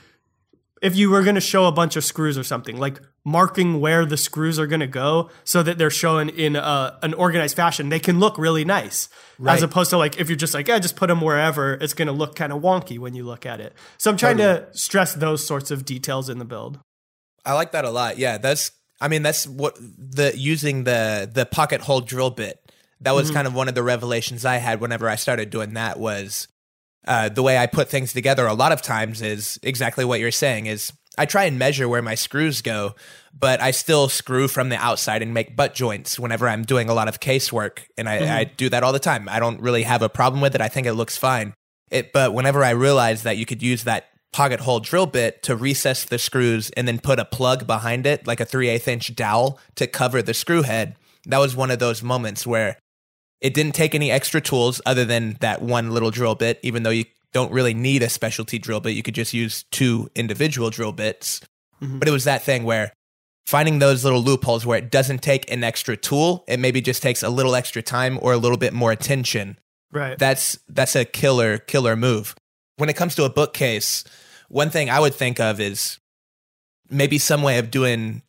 if you were going to show a bunch of screws or something, like marking where the screws are going to go so that they're shown in a, an organized fashion, they can look really nice. Right. As opposed to like if you're just like, yeah, just put them wherever, it's going to look kind of wonky when you look at it. So I'm trying to stress those sorts of details in the build. I like that a lot. Yeah, that's. I mean, that's what the using the the pocket hole drill bit. That was mm-hmm. kind of one of the revelations I had whenever I started doing that. Was uh, the way I put things together. A lot of times is exactly what you're saying. Is I try and measure where my screws go, but I still screw from the outside and make butt joints whenever I'm doing a lot of casework, and I, I do that all the time. I don't really have a problem with it. I think it looks fine. It, but whenever I realized that you could use that pocket hole drill bit to recess the screws and then put a plug behind it, like a 3 8 inch dowel to cover the screw head, that was one of those moments where it didn't take any extra tools other than that one little drill bit, even though you don't really need a specialty drill bit. You could just use two individual drill bits. Mm-hmm. But it was that thing where finding those little loopholes where it doesn't take an extra tool, it maybe just takes a little extra time or a little bit more attention Right. that's that's a killer killer move. When it comes to a bookcase, one thing I would think of is maybe some way of doing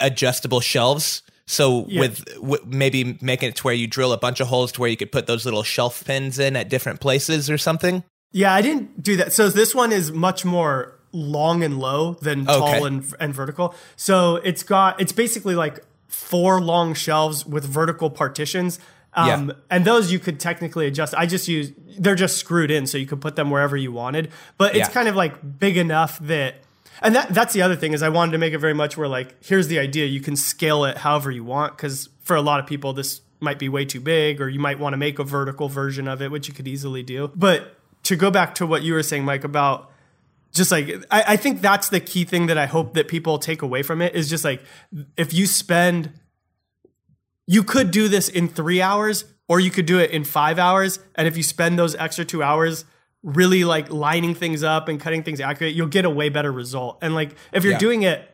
adjustable shelves. So Yeah. with, with maybe making it to where you drill a bunch of holes to where you could put those little shelf pins in at different places or something. Yeah, I didn't do that. So this one is much more long and low than Okay. tall and, and vertical. So it's got it's basically like four long shelves with vertical partitions. Um, Yeah. and those you could technically adjust. I just use they're just screwed in, so you could put them wherever you wanted. But it's Yeah. kind of like big enough that and that that's the other thing is I wanted to make it very much where like here's the idea you can scale it however you want because for a lot of people this might be way too big or you might want to make a vertical version of it which you could easily do. But to go back to what you were saying, Mike, about just like I, I think that's the key thing that I hope that people take away from it is just like if you spend you could do this in three hours or you could do it in five hours. And if you spend those extra two hours really like lining things up and cutting things accurate, you'll get a way better result. And like if you're Yeah. doing it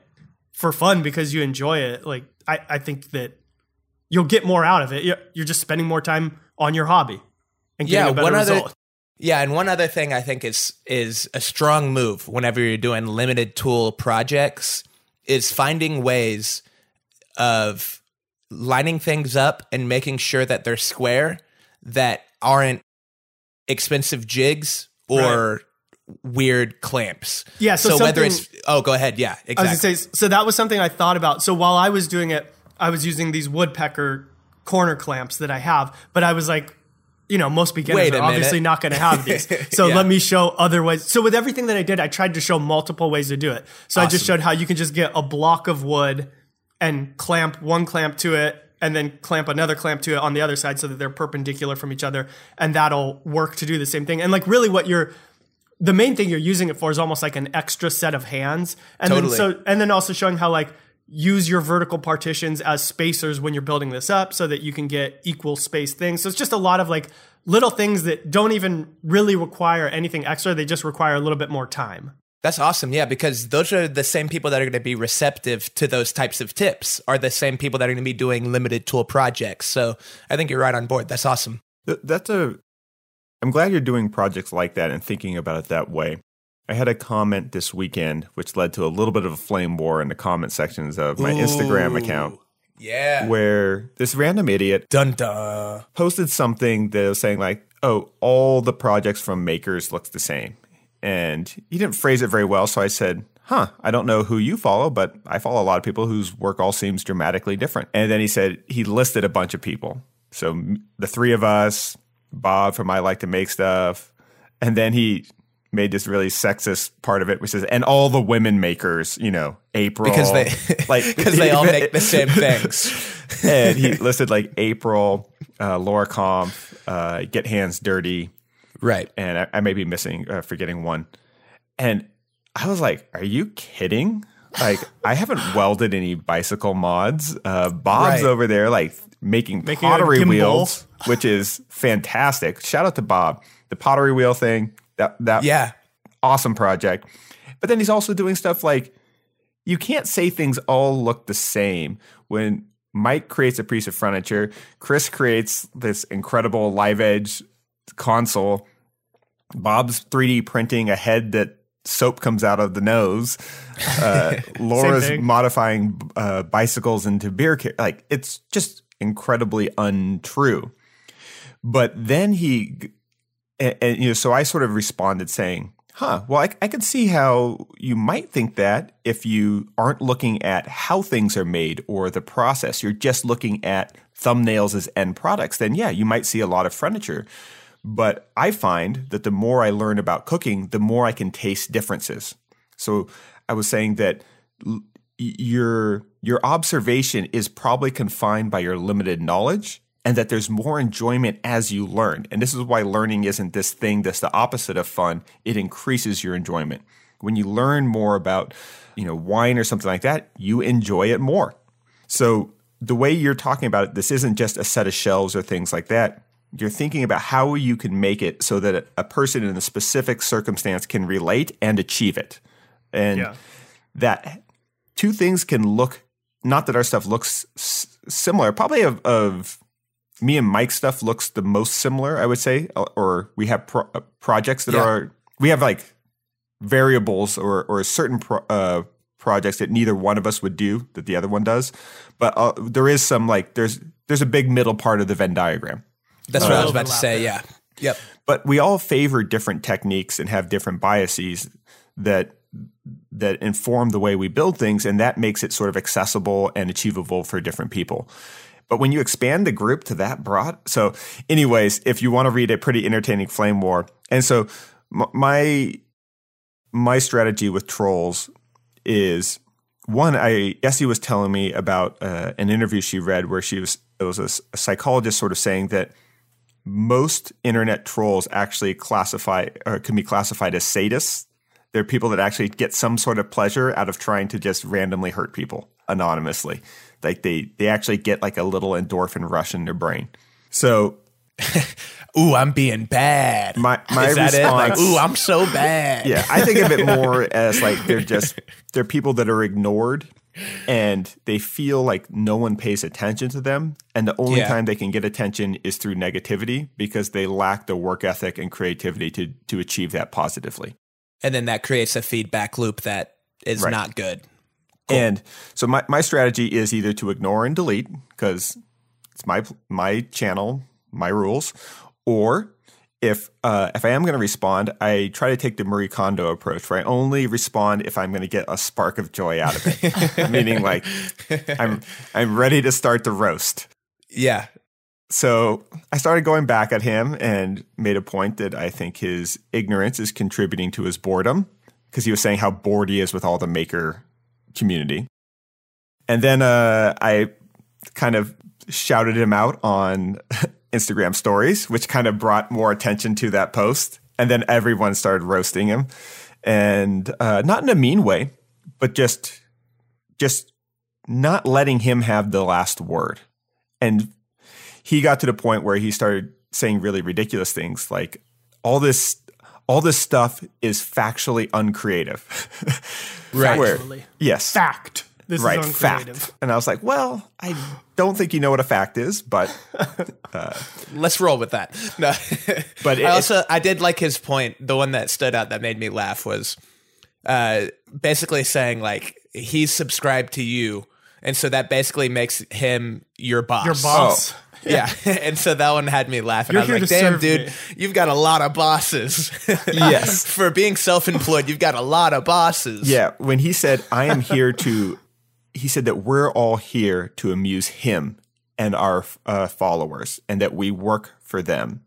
for fun because you enjoy it, like I, I think that you'll get more out of it. You're, you're just spending more time on your hobby and getting Yeah, a better one other- result. Yeah, and one other thing I think is is a strong move whenever you're doing limited tool projects is finding ways of lining things up and making sure that they're square that aren't expensive jigs or weird clamps. Yeah, so whether it's oh, go ahead. Yeah, I was exactly. say, so that was something I thought about. So while I was doing it, I was using these woodpecker corner clamps that I have, but I was like, you know, most beginners are obviously not going to have these. [laughs] So yeah. let me show other ways. So with everything that I did, I tried to show multiple ways to do it. So awesome. I just showed how you can just get a block of wood and clamp one clamp to it and then clamp another clamp to it on the other side so that they're perpendicular from each other and that'll work to do the same thing. And like really what you're the main thing you're using it for is almost like an extra set of hands. And totally. then so and then also showing how like use your vertical partitions as spacers when you're building this up so that you can get equal space things. So it's just a lot of like little things that don't even really require anything extra. They just require a little bit more time. That's awesome. Yeah, because those are the same people that are going to be receptive to those types of tips, are the same people that are going to be doing limited tool projects. So I think you're right on board. That's awesome. That's a. I'm glad you're doing projects like that and thinking about it that way. I had a comment this weekend which led to a little bit of a flame war in the comment sections of my Ooh, Instagram account. Yeah. Where this random idiot dun dun posted something that was saying like, "Oh, all the projects from makers looks the same." And he didn't phrase it very well, so I said, "Huh, I don't know who you follow, but I follow a lot of people whose work all seems dramatically different." And then he said he listed a bunch of people. So the three of us, Bob from I Like to Make Stuff, and then he made this really sexist part of it, which is and all the women makers, you know, April because they [laughs] like [laughs] because they all make the same [laughs] things. and he listed like April, uh, Laura Kampf, uh, Get Hands Dirty, right? And I, I may be missing, uh, forgetting one. And I was like, "Are you kidding?" Like I haven't [sighs] welded any bicycle mods. Uh, Bob's right. over there like making, making pottery wheels, [laughs] which is fantastic. Shout out to Bob. The pottery wheel thing that that yeah, awesome project. But then he's also doing stuff like you can't say things all look the same when Mike creates a piece of furniture, Chris creates this incredible live edge console, Bob's 3D printing a head that soap comes out of the nose. Uh, [laughs] Laura's modifying uh, bicycles into beer. Car- like it's just incredibly untrue. But then he and, and, you know, so I sort of responded saying, huh, well, I, I can see how you might think that if you aren't looking at how things are made or the process, you're just looking at thumbnails as end products, then yeah, you might see a lot of furniture. But I find that the more I learn about cooking, the more I can taste differences. So I was saying that your your observation is probably confined by your limited knowledge and that there's more enjoyment as you learn. And this is why learning isn't this thing that's the opposite of fun. It increases your enjoyment. When you learn more about, you know, wine or something like that, you enjoy it more. So the way you're talking about it, this isn't just a set of shelves or things like that. You're thinking about how you can make it so that a person in a specific circumstance can relate and achieve it. And yeah. that two things can look not that our stuff looks s- similar, probably of, of me and Mike's stuff looks the most similar, I would say, uh, or we have pro- uh, projects that yeah. are we have like variables or or certain pro- uh, projects that neither one of us would do that the other one does, but uh, there is some like there's there's a big middle part of the Venn diagram. That's what I was about to say. Yeah. Yep. But we all favor different techniques and have different biases that that inform the way we build things, and that makes it sort of accessible and achievable for different people. But when you expand the group to that broad, so anyways, if you want to read a pretty entertaining flame war, and so my my strategy with trolls is one. I Essie was telling me about uh, an interview she read where she was it was a, a psychologist sort of saying that most internet trolls actually classify or can be classified as sadists. They're people that actually get some sort of pleasure out of trying to just randomly hurt people anonymously. Like they they actually get like a little endorphin rush in their brain. So [laughs] ooh, I'm being bad. My [laughs] my response? Like, ooh, I'm so bad. Yeah, I think of it [laughs] more as like they're just they're people that are ignored and they feel like no one pays attention to them and the only yeah. time they can get attention is through negativity because they lack the work ethic and creativity to to achieve that positively. And then that creates a feedback loop that is right. not good. Cool. And so my, my strategy is either to ignore and delete because it's my my channel, my rules, or if uh, if I am going to respond, I try to take the Marie Kondo approach, where I only respond if I'm going to get a spark of joy out of it, [laughs] meaning like I'm I'm ready to start the roast. Yeah, so I started going back at him and made a point that I think his ignorance is contributing to his boredom because he was saying how bored he is with all the maker community. And then uh, I kind of shouted him out on [laughs] Instagram stories, which kind of brought more attention to that post. And then everyone started roasting him, and uh, not in a mean way, but just just not letting him have the last word. And he got to the point where he started saying really ridiculous things like all this all this stuff is factually uncreative. [laughs] right. Where, yes. Fact. This right. fact. And I was like, well, I don't think you know what a fact is, but [laughs] uh, let's roll with that. No. [laughs] but it, I also I did like his point. The one that stood out that made me laugh was uh, basically saying like he's subscribed to you, and so that basically makes him your boss. Your boss. Oh. [laughs] Yeah. and so that one had me laughing. You're I was like, damn, dude, me. you've got a lot of bosses. yes. For being self employed, you've got a lot of bosses. Yeah. When he said, I am here to, he said that we're all here to amuse him and our uh, followers and that we work for them.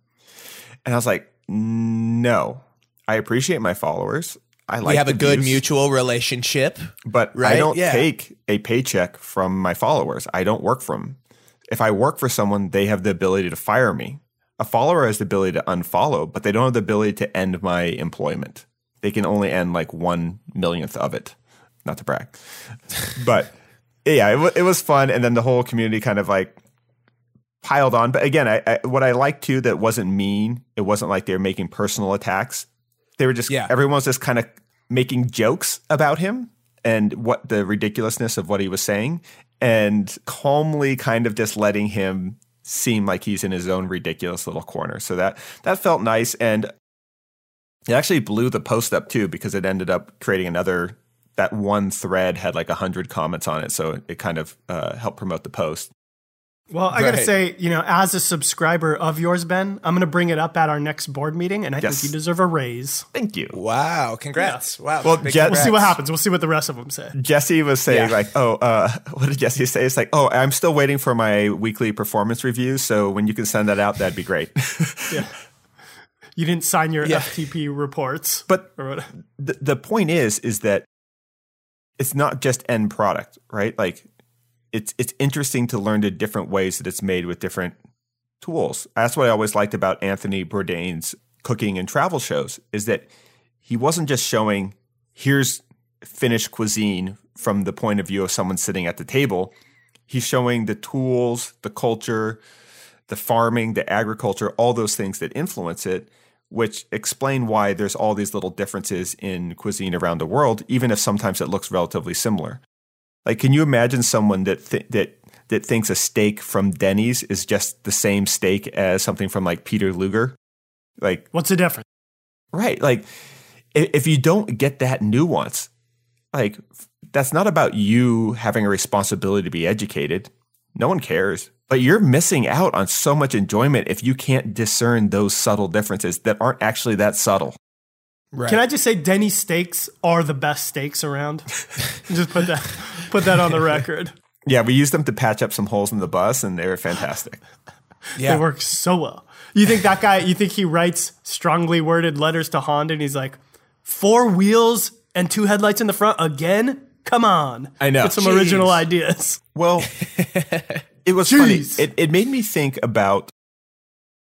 And I was like, no, I appreciate my followers. I like we have a good views, mutual relationship, but right? I don't yeah. take a paycheck from my followers. I don't work from if I work for someone, they have the ability to fire me. A follower has the ability to unfollow, but they don't have the ability to end my employment. They can only end like one millionth of it. Not to brag, but yeah, it, w- it was fun. And then the whole community kind of like piled on. But again, I, I, what I liked too that wasn't mean. It wasn't like they were making personal attacks. They were just yeah. everyone was just kind of making jokes about him and what the ridiculousness of what he was saying and calmly kind of just letting him seem like he's in his own ridiculous little corner. So that that felt nice and it actually blew the post up too because it ended up creating another that one thread had like a hundred comments on it, so it kind of uh, helped promote the post. Well, I got to say, you know, as a subscriber of yours, Ben, I'm going to bring it up at our next board meeting, and I yes. think you deserve a raise. Thank you. Wow, congrats! Yeah. Wow. Well, Je- we'll see what happens. We'll see what the rest of them say. Jesse was saying yeah. like, "Oh, uh, [laughs] what did Jesse say?" It's like, "Oh, I'm still waiting for my weekly performance review. So when you can send that out, that'd be great." [laughs] yeah. You didn't sign your yeah. FTP reports, but the the point is, is that it's not just end product, right? Like it's it's interesting to learn the different ways that it's made with different tools. That's what I always liked about Anthony Bourdain's cooking and travel shows is that he wasn't just showing here's finished cuisine from the point of view of someone sitting at the table. He's showing the tools, the culture, the farming, the agriculture, all those things that influence it, which explain why there's all these little differences in cuisine around the world, even if sometimes it looks relatively similar. Like, can you imagine someone that th- that that thinks a steak from Denny's is just the same steak as something from like Peter Luger? Like, what's the difference? Right. Like, if you don't get that nuance, like that's not about you having a responsibility to be educated. No one cares. But you're missing out on so much enjoyment if you can't discern those subtle differences that aren't actually that subtle. Right. Can I just say Denny's steaks are the best steaks around? [laughs] just put that put that on the record. [laughs] Yeah, we used them to patch up some holes in the bus, and they were fantastic. yeah, they work so well. You think that guy? You think he writes strongly worded letters to Honda, and he's like, four wheels and two headlights in the front again? Come on, I know. Put some Jeez. original ideas. Well, [laughs] it was funny. It, it made me think about.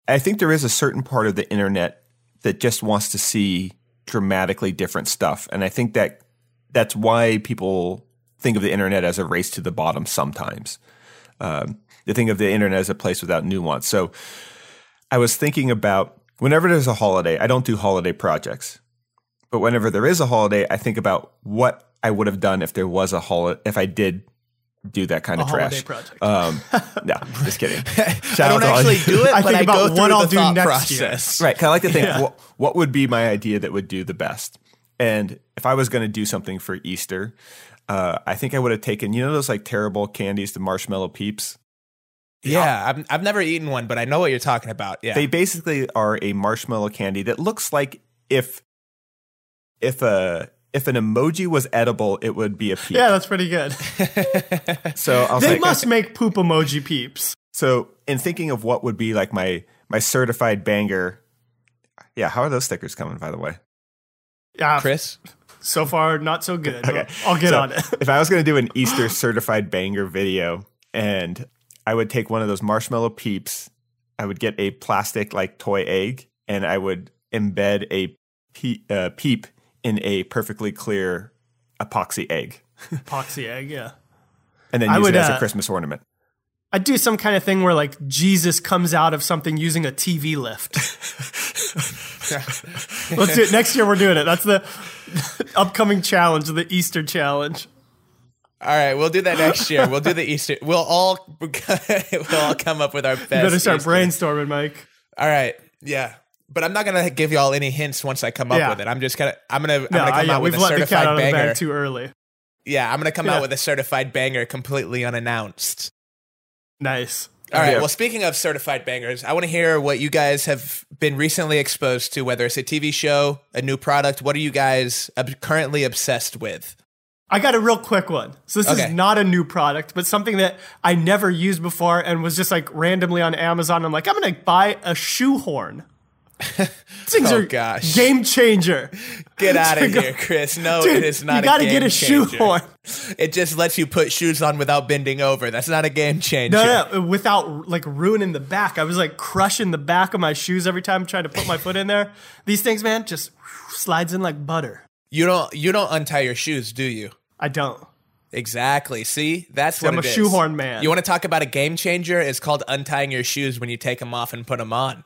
I think there is a certain part of the internet that just wants to see dramatically different stuff, and I think that that's why people think of the internet as a race to the bottom sometimes. Um, they think of the internet as a place without nuance. So I was thinking about whenever there's a holiday, I don't do holiday projects. But whenever there is a holiday, I think about what I would have done if there was a holiday, if I did do that kind a of trash. Project. Um, no, [laughs] just kidding. I don't actually do it, I think I about what I'll do next process. Year. Right. Kind of like to think, yeah. what, what would be my idea that would do the best? And if I was going to do something for Easter, uh, I think I would have taken you know those like terrible candies, the marshmallow peeps. Yeah, I've I've never eaten one, but I know what you're talking about. Yeah, they basically are a marshmallow candy that looks like if if a if an emoji was edible, it would be a peep. Yeah, that's pretty good. [laughs] so they like, must make poop emoji peeps. So, in thinking of what would be like my my certified banger, yeah, how are those stickers coming? By the way, Yeah, Chris? so far not so good. Okay. I'll get So, on it. if I was going to do an [laughs] Easter certified banger video, and I would take one of those marshmallow peeps, I would get a plastic like toy egg, and I would embed a pe- uh, peep in a perfectly clear epoxy egg, Epoxy egg, yeah. and then I use would, it as uh, a Christmas ornament. I'd do some kind of thing where like Jesus comes out of something using a TV lift. [laughs] [laughs] Let's do it next year. We're doing it. That's the [laughs] upcoming challenge, the Easter challenge. All right, we'll do that next year. We'll do the Easter. We'll all we'll all come up with our best. You better start Easter. brainstorming, Mike. All right, yeah, but I'm not gonna give y'all any hints once I come up Yeah. with it. I'm just gonna I'm gonna I'm No, gonna I, come yeah, out with we've a let the cat certified out of the banger. bag too early. yeah, I'm gonna come Yeah. out with a certified banger completely unannounced. Nice. All right. Yeah. Well, speaking of certified bangers, I want to hear what you guys have been recently exposed to, whether it's a TV show, a new product. What are you guys ob- currently obsessed with? I got a real quick one. So this Okay. is not a new product, but something that I never used before and was just like randomly on Amazon. I'm like, I'm gonna buy a shoehorn. [laughs] Things Oh, are gosh. game changer. Get [laughs] out of here, Chris. No, Dude, it is not. you gotta a get a changer. shoehorn. It just lets you put shoes on without bending over. That's not a game changer. No, no, uh, without like ruining the back. I was like crushing the back of my shoes every time trying to put my foot in there. These things, man, just slides in like butter. You don't. You don't untie your shoes, do you? I don't. Exactly. See, that's what I'm a shoehorn man. You want to talk about a game changer? It's called untying your shoes when you take them off and put them on.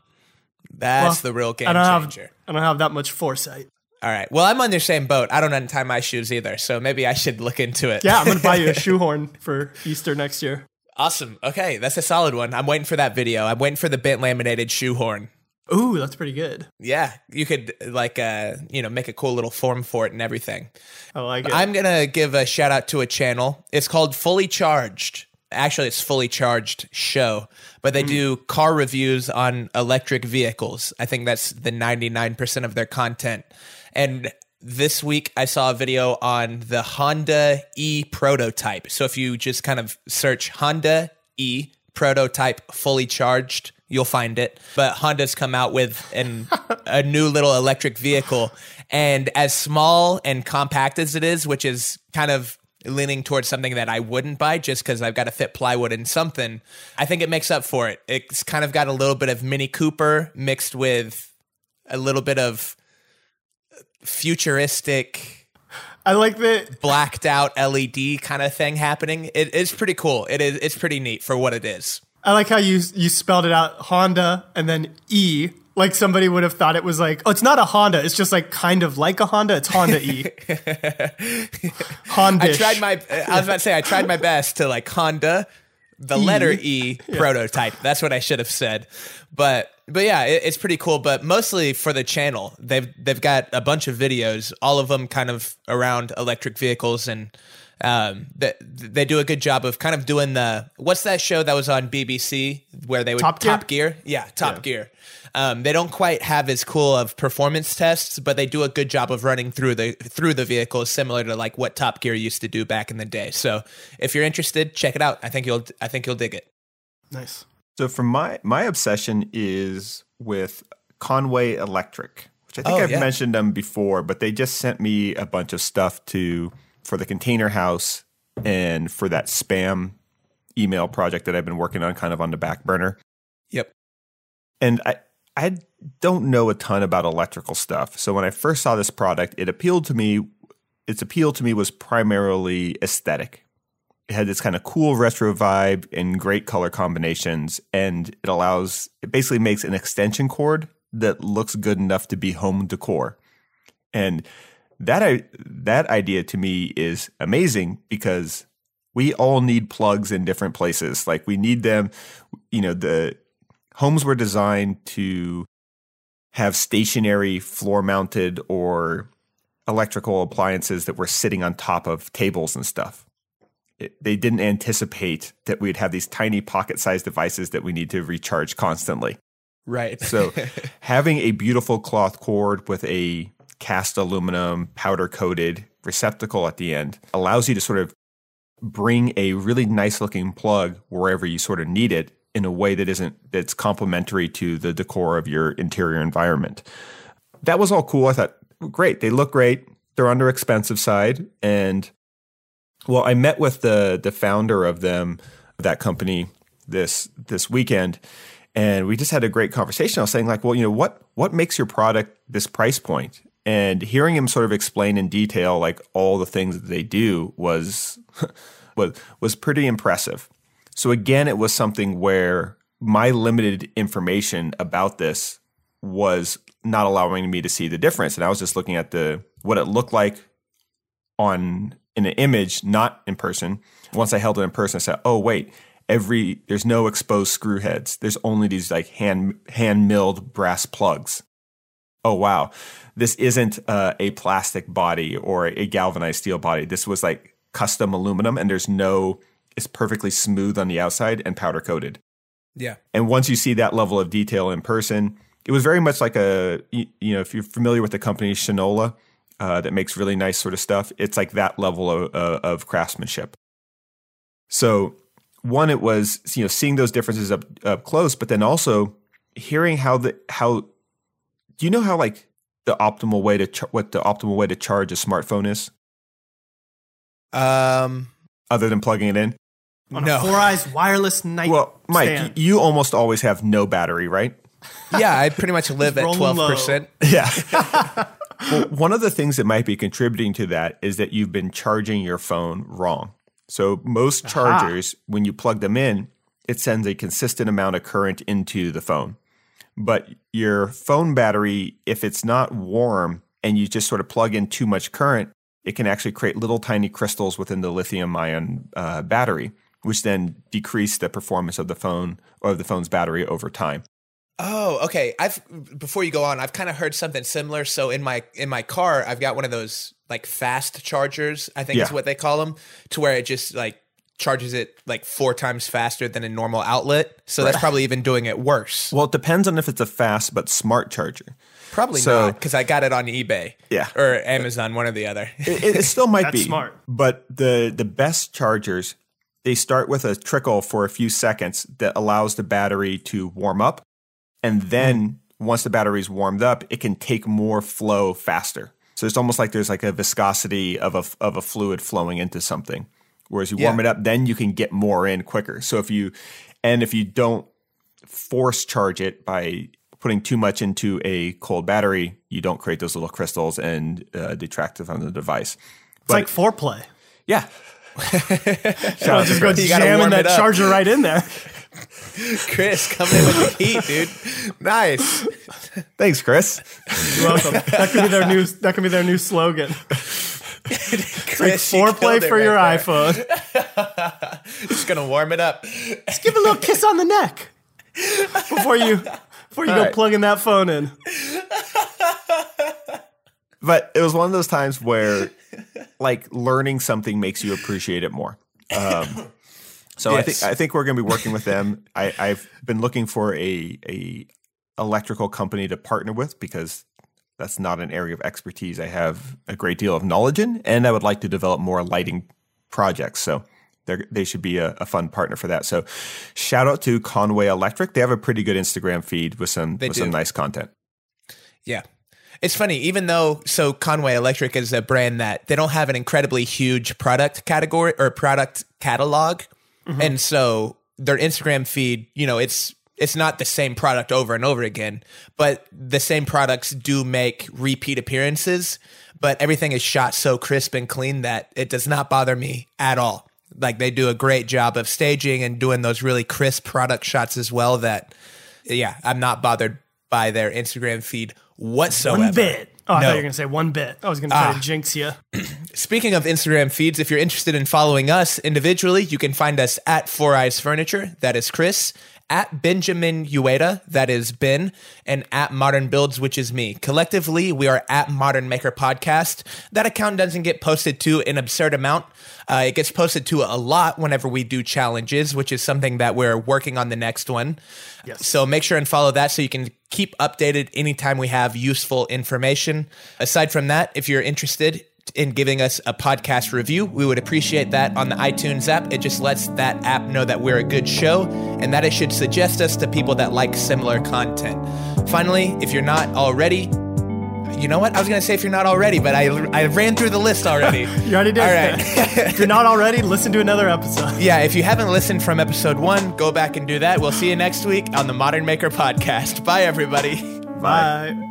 That's Well, the real game I don't changer. have. I don't have that much foresight. All right. Well, I'm on your same boat. I don't untie my shoes either, so maybe I should look into it. Yeah, I'm gonna buy you a [laughs] shoehorn for Easter next year. Awesome. Okay, that's a solid one. I'm waiting for that video. I'm waiting for the bent laminated shoehorn. Ooh, that's pretty good. Yeah, you could like uh, you know, make a cool little form for it and everything. I like it. I'm gonna give a shout out to a channel. It's called Fully Charged. Actually, it's Fully Charged Show, but they mm-hmm. do car reviews on electric vehicles. I think that's the 99% of their content. And this week, I saw a video on the Honda E prototype. So if you just kind of search Honda E prototype fully charged, you'll find it. But Honda's come out with an [laughs] a new little electric vehicle, and as small and compact as it is, which is kind of leaning towards something that I wouldn't buy just because I've got to fit plywood in something. I think it makes up for it. It's kind of got a little bit of Mini Cooper mixed with a little bit of futuristic I like that. blacked out LED kind of thing happening. It is pretty cool. It is it's pretty neat for what it is. I like how you you spelled it out Honda and then E. Like somebody would have thought it was like, oh, it's not a Honda. It's just like kind of like a Honda. It's Honda E. [laughs] Honda. I tried my I was about to say I tried my best to like Honda the letter E prototype. That's what I should have said. But but yeah, it, it's pretty cool. But mostly for the channel, they've they've got a bunch of videos, all of them kind of around electric vehicles, and um, they, they do a good job of kind of doing the what's that show that was on BBC where they would Top Gear? Top Gear, yeah, Top Yeah. Gear. Um, they don't quite have as cool of performance tests, but they do a good job of running through the through the vehicles, similar to like what Top Gear used to do back in the day. So if you're interested, check it out. I think you'll I think you'll dig it. nice. So for my my obsession is with Conway Electric, which I think Oh, I've yeah. mentioned them before, but they just sent me a bunch of stuff to for the container house and for that spam email project that I've been working on kind of on the back burner. Yep. And I I don't know a ton about electrical stuff. So when I first saw this product, it appealed to me its appeal to me was primarily aesthetic. It had this kind of cool retro vibe and great color combinations and it allows it basically makes an extension cord that looks good enough to be home decor. And that I, that idea to me is amazing because we all need plugs in different places. Like we need them, you know, the homes were designed to have stationary floor mounted or electrical appliances that were sitting on top of tables and stuff. It, they didn't anticipate that we'd have these tiny pocket sized devices that we need to recharge constantly. Right. So [laughs] having a beautiful cloth cord with a cast aluminum powder coated receptacle at the end allows you to sort of bring a really nice looking plug wherever you sort of need it in a way that isn't that's complementary to the decor of your interior environment. That was all cool. I thought, great, they look great. They're on their expensive side. And well, I met with the the founder of them, that company this this weekend, and we just had a great conversation. I was saying, like, well, you know, what what makes your product this price point? And hearing him sort of explain in detail like all the things that they do was [laughs] was was pretty impressive. So again, it was something where my limited information about this was not allowing me to see the difference. And I was just looking at the what it looked like on in an image, not in person. Once I held it in person, I said, "Oh wait, every there's no exposed screw heads. There's only these like hand hand milled brass plugs." Oh wow, this isn't uh, a plastic body or a galvanized steel body. This was like custom aluminum, and there's no. It's perfectly smooth on the outside and powder coated. Yeah. And once you see that level of detail in person, it was very much like a you, you know if you're familiar with the company Shinola uh, that makes really nice sort of stuff, it's like that level of, uh, of craftsmanship. So one, it was you know seeing those differences up up close, but then also hearing how the how do you know how like the optimal way to char- what the optimal way to charge a smartphone is? Um, other than plugging it in. On no. a four eyes wireless night. Well, Mike, stand. you almost always have no battery, right? yeah, I pretty much live at [laughs] twelve percent. Yeah. [laughs] well, one of the things that might be contributing to that is that you've been charging your phone wrong. So most chargers, Aha. when you plug them in, it sends a consistent amount of current into the phone. But your phone battery, if it's not warm and you just sort of plug in too much current, it can actually create little tiny crystals within the lithium ion uh, battery, which then decrease the performance of the phone or the phone's battery over time. Oh, okay. I've before you go on, I've kind of heard something similar. So in my in my car, I've got one of those like fast chargers. I think yeah. is what they call them, to where it just like charges it like four times faster than a normal outlet. So right. that's probably even doing it worse. Well, it depends on if it's a fast but smart charger. Probably so, not because I got it on eBay. Yeah, or Amazon, one or the other. it, it still might be smart, but the the best chargers they start with a trickle for a few seconds that allows the battery to warm up and then mm. once the battery's warmed up, it can take more flow faster. So it's almost like there's like a viscosity of a of a fluid flowing into something. Whereas you warm it up, then you can get more in quicker. So if you and if you don't force charge it by putting too much into a cold battery, you don't create those little crystals and uh, detract from the device. It's but, like foreplay. Yeah. so just go jamming that charger right in there. [laughs] Chris coming in with the heat, dude. Nice. Thanks, Chris. You're welcome. That could be their new. That could be their new slogan. [laughs] Like foreplay for right your there. iPhone. [laughs] Just gonna warm it up. Just give a little kiss on the neck before you before you All go right. plugging that phone in. But it was one of those times where, like, learning something makes you appreciate it more. Um, so yes. I think I think we're going to be working with them. I, I've been looking for a a electrical company to partner with because that's not an area of expertise I have a great deal of knowledge in, and I would like to develop more lighting projects. So they should be a, a, fun partner for that. So shout out to Conway Electric. They have a pretty good Instagram feed with some they with do. some nice content. Yeah. It's funny, even though so Conway Electric is a brand that they don't have an incredibly huge product category or product catalog. Mm-hmm. And so their Instagram feed, you know, it's it's not the same product over and over again, but the same products do make repeat appearances, but everything is shot so crisp and clean that it does not bother me at all. Like they do a great job of staging and doing those really crisp product shots as well that yeah, I'm not bothered by their Instagram feed whatsoever. One bit. Oh, I no. thought you were going to say one bit. I was going to try to ah. jinx you. [clears throat] Speaking of Instagram feeds, if you're interested in following us individually, you can find us at Four Eyes Furniture. That is Chris. At Benjamin Uyeda, that is Ben, and at Modern Builds, which is me. Collectively, we are at Modern Maker Podcast. That account doesn't get posted to an absurd amount. Uh, it gets posted to a lot whenever we do challenges, which is something that we're working on the next one. Yes. So make sure and follow that so you can keep updated anytime we have useful information. Aside from that, if you're interested, in giving us a podcast review. We would appreciate that on the iTunes app. It just lets that app know that we're a good show and that it should suggest us to people that like similar content. Finally, if you're not already, you know what? I was going to say if you're not already, but I, I ran through the list already. [laughs] you already did. All right. [laughs] if you're not already, listen to another episode. [laughs] Yeah, if you haven't listened from episode one, go back and do that. We'll see you next week on the Modern Maker podcast. Bye, everybody. Bye. Bye.